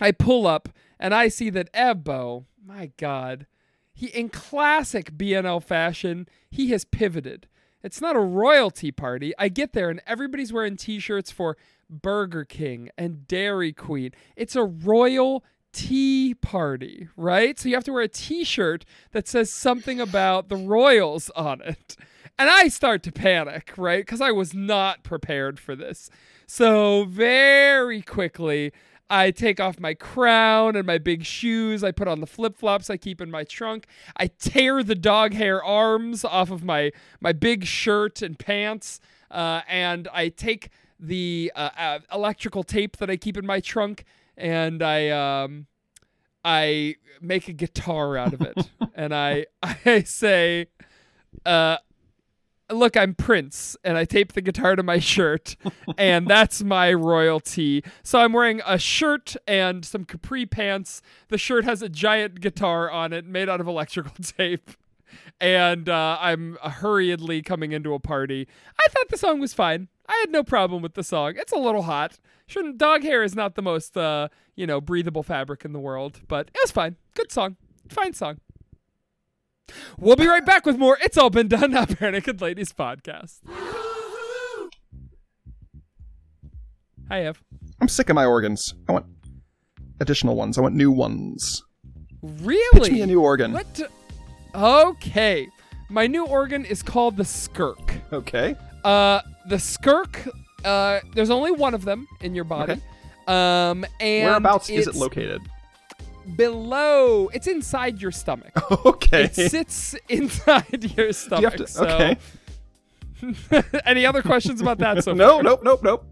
I pull up and I see that Ebbo, my God, he in classic BNL fashion, he has pivoted. It's not a royalty party. I get there and everybody's wearing t-shirts for Burger King and Dairy Queen. It's a royal tea party, right? So you have to wear a t-shirt that says something about the royals on it. And I start to panic, right? Because I was not prepared for this. So very quickly, I take off my crown and my big shoes. I put on the flip flops I keep in my trunk. I tear the dog hair arms off of my my big shirt and pants, uh, and I take the uh, uh, electrical tape that I keep in my trunk and I um, I make a guitar out of it, and I I say, uh, look, I'm Prince, and I tape the guitar to my shirt, and that's my royalty. So I'm wearing a shirt and some capri pants. The shirt has a giant guitar on it made out of electrical tape. And uh, I'm hurriedly coming into a party. I thought the song was fine. I had no problem with the song. It's a little hot. Shouldn't dog hair is not the most uh, you know, breathable fabric in the world, but it was fine. Good song. Fine song. We'll be right back with more It's All Been Done Now Barenaked Ladies podcast. Hi, Ev. I'm sick of my organs. I want additional ones. I want new ones. Really? Pitch me a new organ. What? Okay. My new organ is called the skirk. Okay. Uh, the skirk. Uh, there's only one of them in your body. Okay. Um, and Whereabouts is it located? Below. It's inside your stomach. okay. It sits inside your you stomach. have to? so- Okay. Any other questions about that? So No, nope, nope, nope.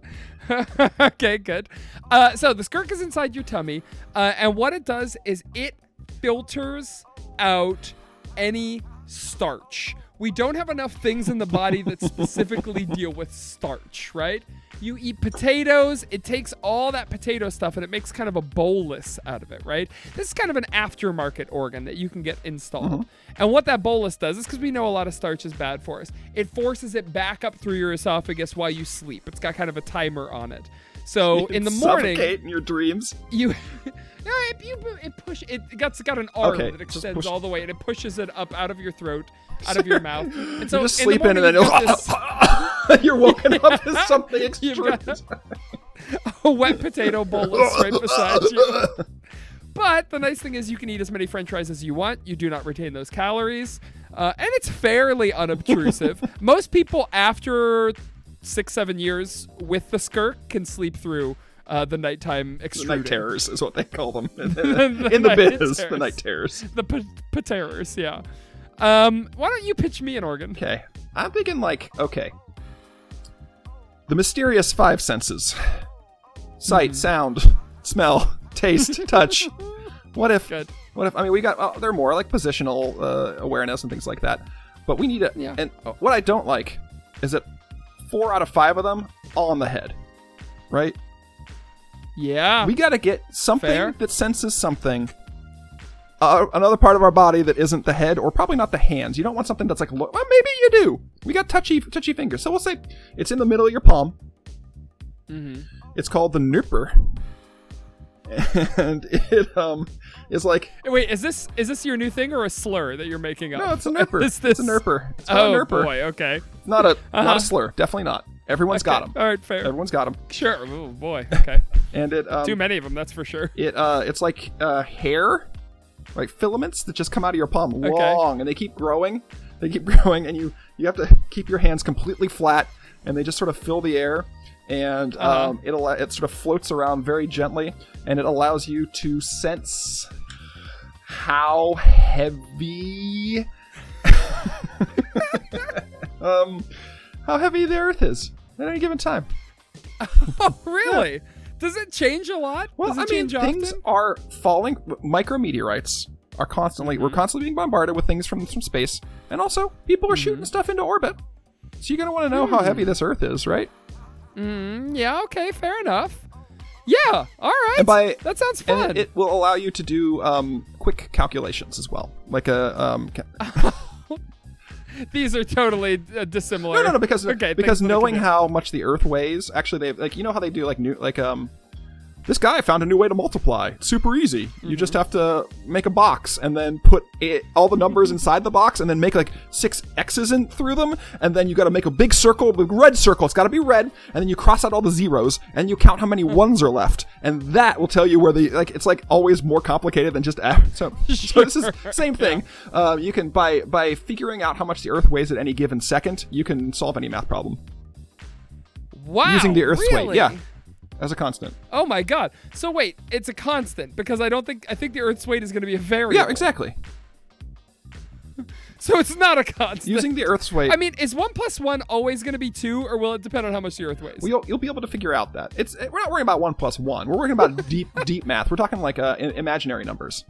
okay, good. Uh, so the skirk is inside your tummy, uh, and what it does is it filters out any starch. We don't have enough things in the body that specifically deal with starch, right? You eat potatoes, it takes all that potato stuff and it makes kind of a bolus out of it, right? This is kind of an aftermarket organ that you can get installed. Mm-hmm. And what that bolus does is because we know a lot of starch is bad for us, it forces it back up through your esophagus while you sleep. It's got kind of a timer on it. So in the morning, Suffocate in your dreams. you no, it, you, it push it got got an arm Okay, that extends all the way and it pushes it up out of your throat, out of your mouth. And so you just in the sleep in and then got this- you're woken up as something extreme. got- a wet potato bolus right beside you. But the nice thing is you can eat as many french fries as you want. You do not retain those calories. Uh, and it's fairly unobtrusive. Most people after six, seven years with the skirk can sleep through uh, the nighttime The night terrors is what they call them in The the, in the night biz. The terrors. night terrors. The p- paterers, yeah. Um, why don't you pitch me an organ? Okay, I'm thinking like okay, the mysterious five senses: sight, Hmm. sound, smell, taste, touch. What if? Good. What if? I mean, we got. Oh, they're more like positional uh, awareness and things like that. But we need a. Yeah. And what I don't like is that four out of five of them all on the head, right? Yeah. We got to get something Fair. that senses something. Uh, another part of our body that isn't the head, or probably not the hands. You don't want something that's like, well, maybe you do. We got touchy, touchy fingers, so we'll say it's in the middle of your palm. Mhm. It's called the Nurper, and it um is like Wait, is this is this your new thing or a slur that you're making up? no, it's a Nurper. Is this It's a Nurper. It's Oh a boy, okay. Not a not Uh-huh. a slur. Definitely not. Everyone's got 'em. got them. All right, fair. Everyone's got them. Sure. Oh boy. Okay. And it um, Too many of them, that's for sure. It uh, it's like uh, hair, like filaments that just come out of your palm, long, and they keep growing. They keep growing, and you you have to keep your hands completely flat, and they just sort of fill the air, and Uh-huh. um, it al- it sort of floats around very gently, and it allows you to sense how heavy, um, how heavy the Earth is at any given time. Oh, really? Does it change a lot? Well, Does it I mean, change things are falling. Micrometeorites are constantly. We're constantly being bombarded with things from from space, and also people are Mm-hmm. shooting stuff into orbit. So you're gonna want to know how Hmm. heavy this Earth is, right? Mm, yeah. Okay. Fair enough. Yeah. All right. By that sounds fun. it, it will allow you to do um, quick calculations as well, like a um, ca- These are totally uh, dissimilar. no, no, no, because okay, because thanks for the knowing how much the Earth weighs, actually, they like you know how they do like new like um. This guy found a new way to multiply. It's super easy. You just Mm-hmm. have to make a box and then put it, all the numbers inside the box and then make like six X's in through them. And then you got to make a big circle, big red circle. It's got to be red. And then you cross out all the zeros and you count how many ones are left. And that will tell you where the, like, it's like always more complicated than just, uh, so, so this is same thing. Uh, you can, by, by figuring out how much the Earth weighs at any given second, you can solve any math problem wow, using the Earth's really? weight. Yeah. As a constant. Oh my god. So wait, it's a constant because I don't think I think the Earth's weight is going to be a variable. Yeah, exactly. So it's not a constant. Using the Earth's weight. I mean, is one plus one always going to be two, or will it depend on how much the Earth weighs? Well, you'll, you'll be able to figure out that it's we're not worrying about one plus one. We're worrying about deep deep math. We're talking like uh, imaginary numbers.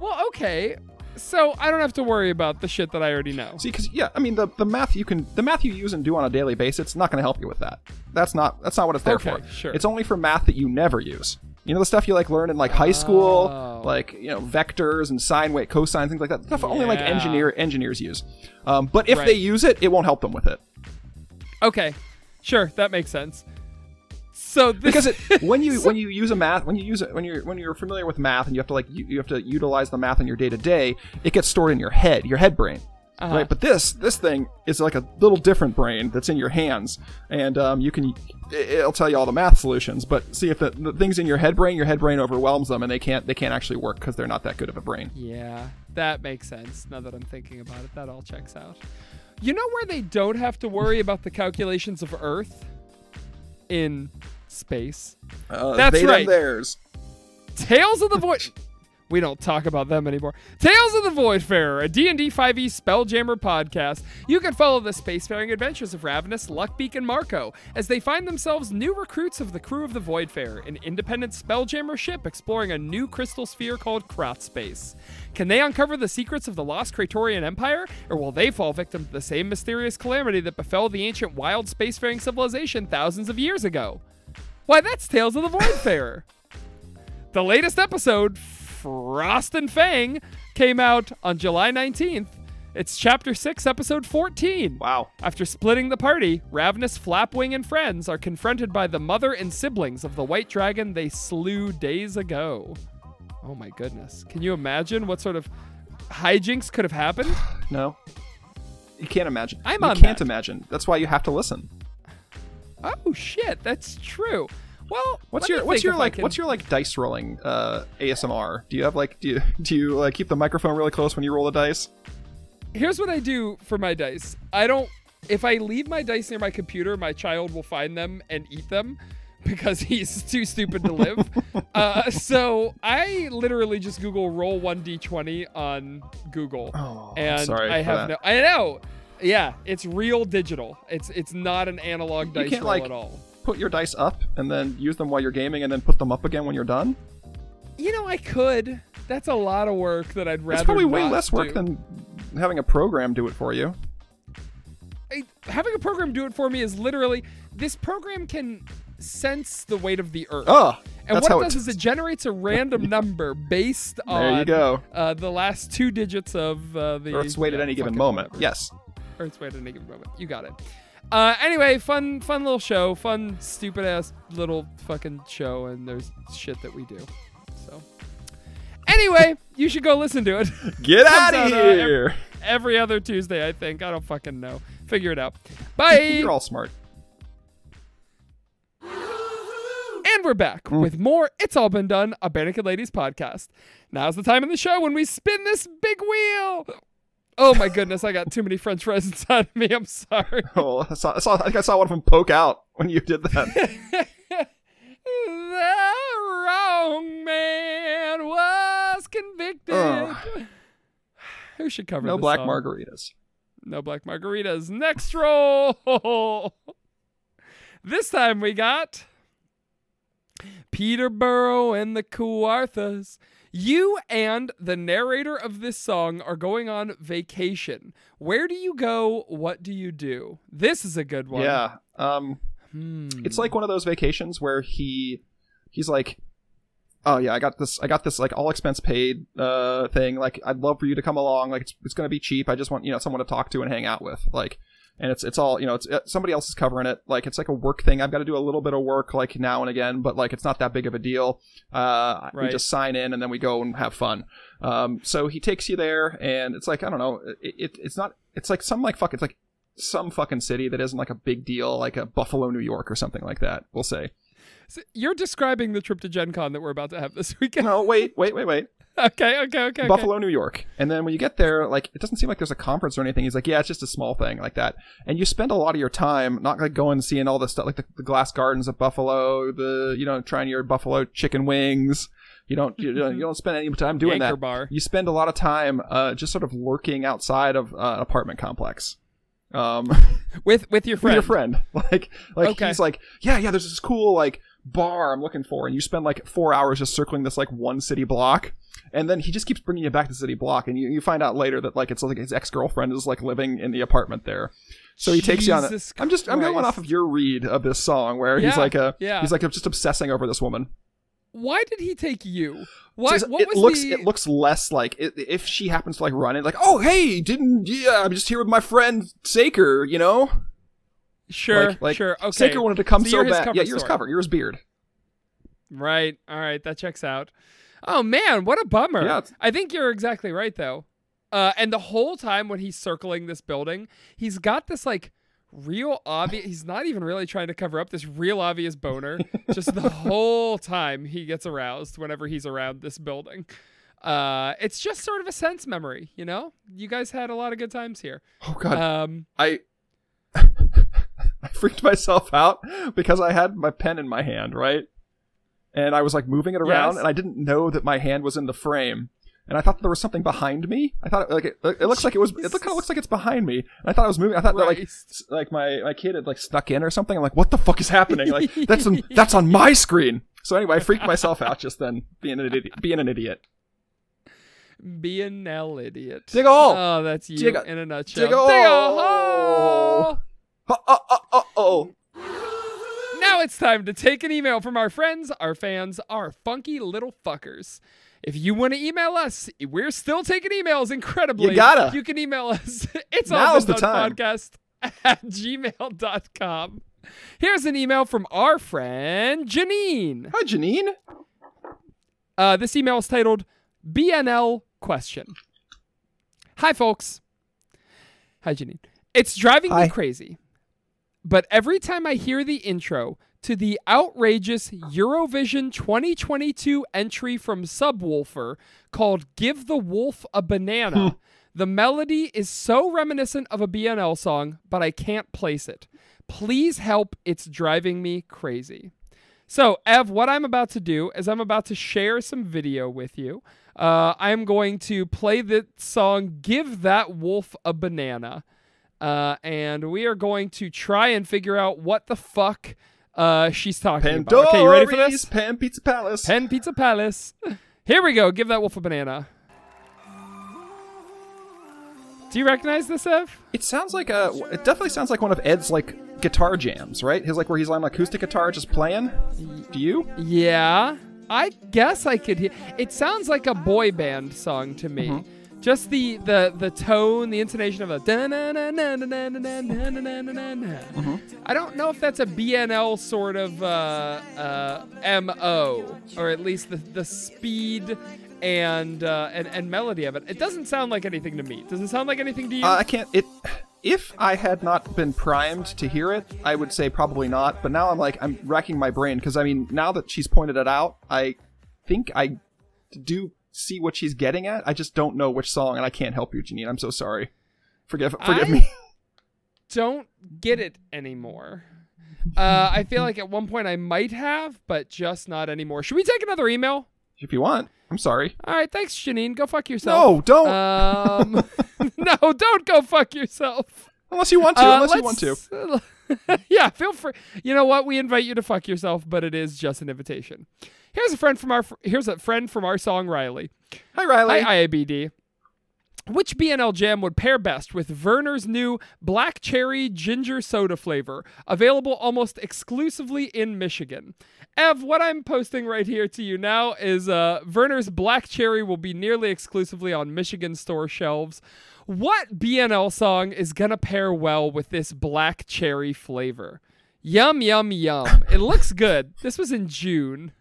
well, okay. So I don't have to worry about the shit that I already know. See, because yeah, I mean the, the math you can the math you use and do on a daily basis, it's not going to help you with that. That's not that's not what it's there Okay, for. sure. It's only for math that you never use. You know the stuff you like learn in like high school, Oh. like you know vectors and sine wave, cosine, things like that. Stuff only like engineer engineers use. Um, but if Right. they use it, it won't help them with it Okay, sure, that makes sense. So this, because it when you when you use a math when you use it when you're when you're familiar with math and you have to like you, you have to utilize the math in your day to day, it gets stored in your head, your head brain. Uh-huh. Right, but this this thing is like a little different brain that's in your hands, and um, you can it- it'll tell you all the math solutions. But see if the, the things in your head brain, your head brain overwhelms them, and they can't they can't actually work because they're not that good of a brain. yeah, that makes sense. Now that I'm thinking about it, that all checks out. You know where they don't have to worry about the calculations of Earth in space. Uh, That's right. theirs. Tales of the Void. We don't talk about them anymore. Tales of the Voidfarer, a D&D 5e Spelljammer podcast. You can follow the spacefaring adventures of Ravenous, Luckbeak, and Marco as they find themselves new recruits of the crew of the Voidfarer, an independent Spelljammer ship exploring a new crystal sphere called Krot Space. Can they uncover the secrets of the lost Kratorian Empire, or will they fall victim to the same mysterious calamity that befell the ancient wild spacefaring civilization thousands of years ago? Why, that's Tales of the Voidfarer. The latest episode, Frost and Fang, came out on July 19th. It's chapter 6, episode 14. Wow. After splitting the party, Ravenous, Flapwing, and friends are confronted by the mother and siblings of the white dragon they slew days ago. Oh my goodness. Can you imagine what sort of hijinks could have happened? No, you can't imagine. I'm you on can't that. imagine. That's why you have to listen. Oh shit, that's true. Well, What's your what's your like can- what's your like dice rolling uh, ASMR? Do you have like do you do you like keep the microphone really close when you roll the dice? here's what I do for my dice. I don't. If I leave my dice near my computer, my child will find them and eat them because he's too stupid to live. uh, so I literally just Google roll one d20 on Google, Oh, and sorry I have no. I know. Yeah, it's real digital. It's it's not an analog dice roll like- at all. Put your dice up and then use them while you're gaming, and then put them up again when you're done. You know, I could. That's a lot of work that I'd rather. It's probably way less work do. than having a program do it for you. I- having a program do it for me is literally this program can sense the weight of the earth. Oh, and what it does is it generates a random number based on There you go. Uh, the last two digits of uh, the Earth's weight at any given moment. Yes. Earth's weight at any given moment. You got it. Uh, anyway, fun, fun little show, fun, stupid ass little fucking show, and there's shit that we do. So, anyway, you should go listen to it. Get out of uh, here. Every other Tuesday, I think. I don't fucking know. Figure it out. Bye. You're all smart. And we're back Mm. with more It's All Been Done, a Bare Ladies podcast. Now's the time in the show when we spin this big wheel. Oh my goodness, I got too many french fries inside of me. I'm sorry. Oh, I saw, I saw. I think I saw one of them poke out when you did that. the wrong man was convicted. Ugh. Who should cover no black song? margaritas. No black margaritas. Next roll. this time we got Peterborough and the Kawarthas. You and the narrator of this song are going on vacation. Where do you go? What do you do? This is a good one. Yeah. Um. Hmm. It's like one of those vacations where he he's like, "Oh yeah, I got this. I got this like all expense paid uh thing. Like I'd love for you to come along. Like it's it's gonna be cheap. I just want you know someone to talk to and hang out with. Like." And it's it's all you know. It's uh, somebody else is covering it. Like it's like a work thing. I've got to do a little bit of work like now and again, but like it's not that big of a deal. Uh, We just sign in and then we go and have fun. Um, so he takes you there, and it's like I don't know. It, it it's not. It's like some like fuck. It's like some fucking city that isn't like a big deal, like a Buffalo, New York, or something like that. We'll say. So you're describing the trip to Gen Con that we're about to have this weekend. No, wait, wait, wait, wait. okay, okay, okay. Buffalo, New York. And then when you get there, like it doesn't seem like there's a conference or anything. He's like, yeah, it's just a small thing like that. And you spend a lot of your time not like going and seeing all the stuff like the, the glass gardens of Buffalo, the you know trying your Buffalo chicken wings. You don't you, don't- you don't spend any time doing Anchor that. bar. You spend a lot of time uh, just sort of lurking outside of uh, an apartment complex. Um, with with your with friend. your friend. Like, like Okay. he's like, yeah, yeah. There's this cool like bar I'm looking for, and you spend like four hours just circling this like one city block, and then he just keeps bringing you back to the city block, and you, you find out later that like it's like his ex girlfriend is like living in the apartment there. So he takes you on. A, Jesus I'm just I'm going off of your read of this song where he's like a yeah. he's like just obsessing over this woman. Why did he take you? Why? What it was looks the? it looks less like i if she happens to like run it like oh hey didn't yeah I'm just here with my friend Saker you know sure, like, like sure. Okay. Saker wanted to come So so, bad yeah you're his story. cover you're his beard Right. All right. That checks out. Oh man, what a bummer. Yeah, I think you're exactly right though. Uh, and the whole time when he's circling this building, he's got this like real obvious. He's not even really trying to cover up this real obvious boner. just the whole time he gets aroused whenever he's around this building. Uh, it's just sort of a sense memory, you know. You guys had a lot of good times here. oh god Um, I I freaked myself out because I had my pen in my hand, right? And I was like moving it around, Yes. and I didn't know that my hand was in the frame. And I thought there was something behind me. I thought like it, it looks like it was. It kind of looks like it's behind me. And I thought I was moving. I thought that like like my my kid had like snuck in or something. I'm like, what the fuck is happening? Like that's on, that's on my screen. So anyway, I freaked myself out just then, being an idiot. Being an idiot. be an L idiot. Dig a hole. Oh, that's you Dig a- in a nutshell. dig a Dig a hole. Hole. Oh oh oh. Now it's time to take an email from our friends, our fans, our funky little fuckers. If you want to email us, we're still taking emails incredibly. You gotta. You can email us. It's Now's all the time. podcast at gmail.com. Here's an email from our friend Janine. Hi, Janine. Uh, this email is titled BNL Question. Hi, folks. Hi, Janine. It's driving Hi. me crazy. But every time I hear the intro to the outrageous Eurovision 2022 entry from Subwoolfer called Give the Wolf a Banana, the melody is so reminiscent of a BNL song, but I can't place it. Please help. It's driving me crazy. So, Ev, what I'm about to do is I'm about to share some video with you. Uh, I'm going to play the song Give That Wolf a Banana. Uh, and we are going to try and figure out what the fuck uh, she's talking about. Okay, you ready for this? Pan Pizza Palace. Pen Pizza Palace. Here we go. Give that wolf a banana. Do you recognize this, Ev? It sounds like a. It definitely sounds like one of Ed's like guitar jams, right? His like where he's on acoustic guitar just playing. Do you? Yeah, I guess I could hear. It sounds like a boy band song to me. Mm-hmm. Just the the the tone, the intonation of a. Mm-hmm. I don't know if that's a BNL sort of uh, uh, mo, or at least the the speed and, uh, and and melody of it. It doesn't sound like anything to me. Does it sound like anything to you? Uh, I can't. It. If I had not been primed to hear it, I would say probably not. But now I'm like I'm racking my brain because I mean now that she's pointed it out, I think I do see what she's getting at. I just don't know which song, and I can't help you, Janine. I'm so sorry. Forgive forgive I- me. don't get it anymore. Uh, I feel like at one point I might have, but just not anymore. Should we take another email? if you want, I'm sorry. All right, thanks, Janine. Go fuck yourself. No, don't. Um, no, don't go fuck yourself. unless you want to. Uh, unless you want to. yeah, feel free. You know what? We invite you to fuck yourself, but it is just an invitation. Here's a friend from our. Here's a friend from our song, Riley. Hi, Riley. Hi, IABD. Which BNL jam would pair best with Vernors new black cherry ginger soda flavor, available almost exclusively in Michigan? Ev, what I'm posting right here to you now is uh, Vernors black cherry will be nearly exclusively on Michigan store shelves. What BNL song is gonna pair well with this black cherry flavor? Yum yum yum. it looks good. This was in June.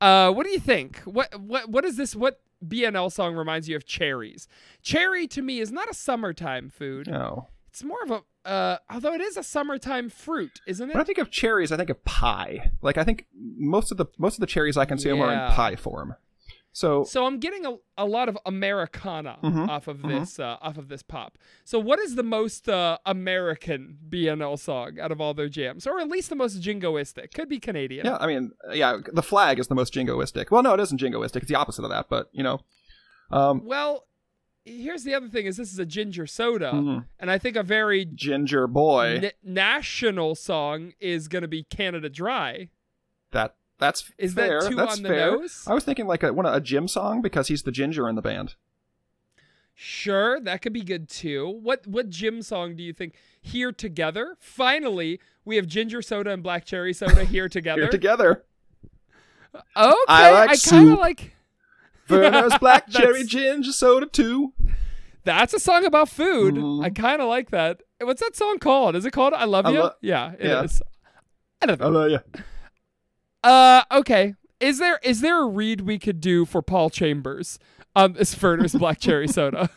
Uh, what do you think? What what what is this? What BNL song reminds you of cherries? Cherry to me is not a summertime food. No. It's more of a uh, although it is a summertime fruit, isn't it? When I think of cherries, I think of pie. Like I think most of the most of the cherries I consume are in pie form. So So I'm getting a, a lot of Americana Mhm, off of this uh, off of this pop. So what is the most uh, American BNL song out of all their jams, or at least the most jingoistic? Could be Canadian. yeah, I mean, yeah, the flag is the most jingoistic. Well, no, it isn't jingoistic. It's the opposite of that. But you know, um, Well, here's the other thing: is this is a ginger soda, mhm. and I think a very ginger boy. na- national song is going to be Canada Dry. that that's Is that fair. too that's on the fair. nose? I was thinking like a one a Jim song because he's the ginger in the band. Sure, that could be good too. What what Jim song do you think? Here together. Finally, we have ginger soda and black cherry soda here together. Here together, okay, I like kind of like. Vernors black cherry ginger soda too. That's a song about food. Mhm. I kind of like that. What's that song called? Is it called "I Love I You"? lo- yeah, it is. Yeah. I don't know. I love you. Uh, okay. Is there is there a read we could do for Paul Chambers on this Vernors Black Cherry Soda?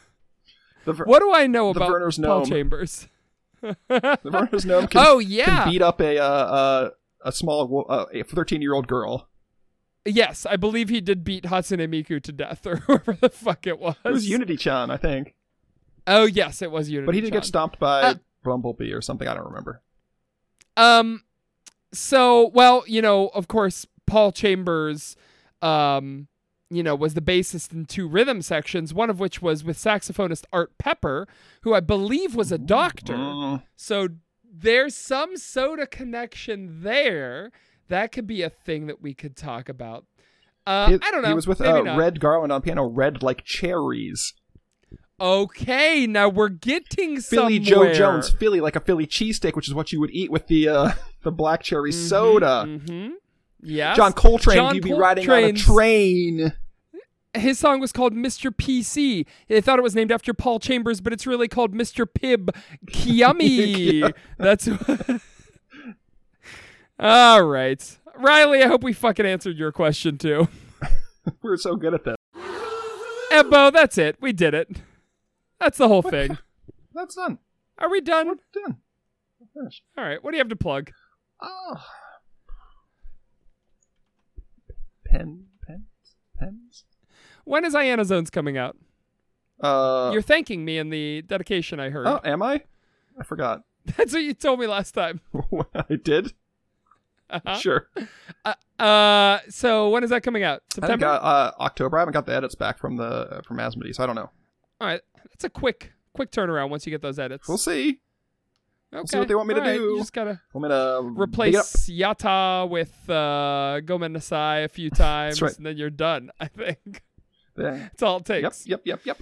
Ver- What do I know about Vernors Paul gnome. Chambers? the Vernors gnome can, oh can yeah, beat up a uh, uh, a small uh, a thirteen year old girl. yes, I believe he did beat Hatsune Miku to death, or whoever the fuck it was. It was Unity Chan, I think, Oh yes, it was Unity. but he did get stomped by Uh, Bumblebee or something. I don't remember. Um, so well, you know, of course, Paul Chambers, um, you know, was the bassist in two rhythm sections, one of which was with saxophonist Art Pepper, who I believe was a doctor. Mm. So there's some soda connection there. That could be a thing that we could talk about. Uh, He- I don't know. He was with uh. Red Garland on piano, red like cherries. Okay, now we're getting Philly somewhere. Joe Jones, Philly like a Philly cheesesteak, which is what you would eat with the uh, the black cherry soda. Mm-hmm. Yeah. John Coltrane, John you'd be riding on a train. his song was called Mr. PC. They thought it was named after Paul Chambers, but it's really called Mr. Pib Kiami. That's all right. Riley, I hope we fucking answered your question too. We're so good at this. Ebbo, that's it. We did it. That's the whole thing. That's done. Are we done? We're done? We're finished. All right. What do you have to plug? Oh. Pen, pens, pens. When is Iana Zones coming out? Uh, You're thanking me in the dedication I heard. oh, am I? I forgot. That's what you told me last time. I did. Uh-huh. Sure. Uh, so when is that coming out? I think September. uh, uh, October. I haven't got the edits back from the uh, from Asmodee, so I don't know. All right. That's a quick quick turnaround once you get those edits. We'll see. Okay. see what they want me to All right, do. You just gotta I'm gonna it up. replace Yata with uh, Gomen Nasai a few times, right. and then you're done. I think that's all it Yep, takes. yep, yep, yep.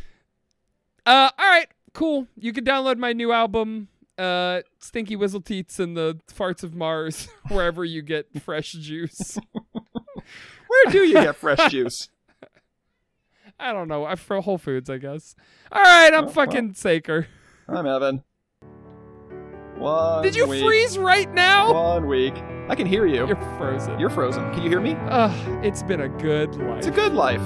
Uh, all right, cool. You can download my new album, uh, Stinky Whizzle Teats and the Farts of Mars, wherever you get fresh juice. Where do you get fresh juice? I don't know. I for Whole Foods, I guess. All right, I'm Oh, fucking Saker. I'm Evan. One Did you week. freeze right now? One week. I can hear you. You're frozen. You're frozen. Can you hear me? Ugh, it's been a good life. It's a good life.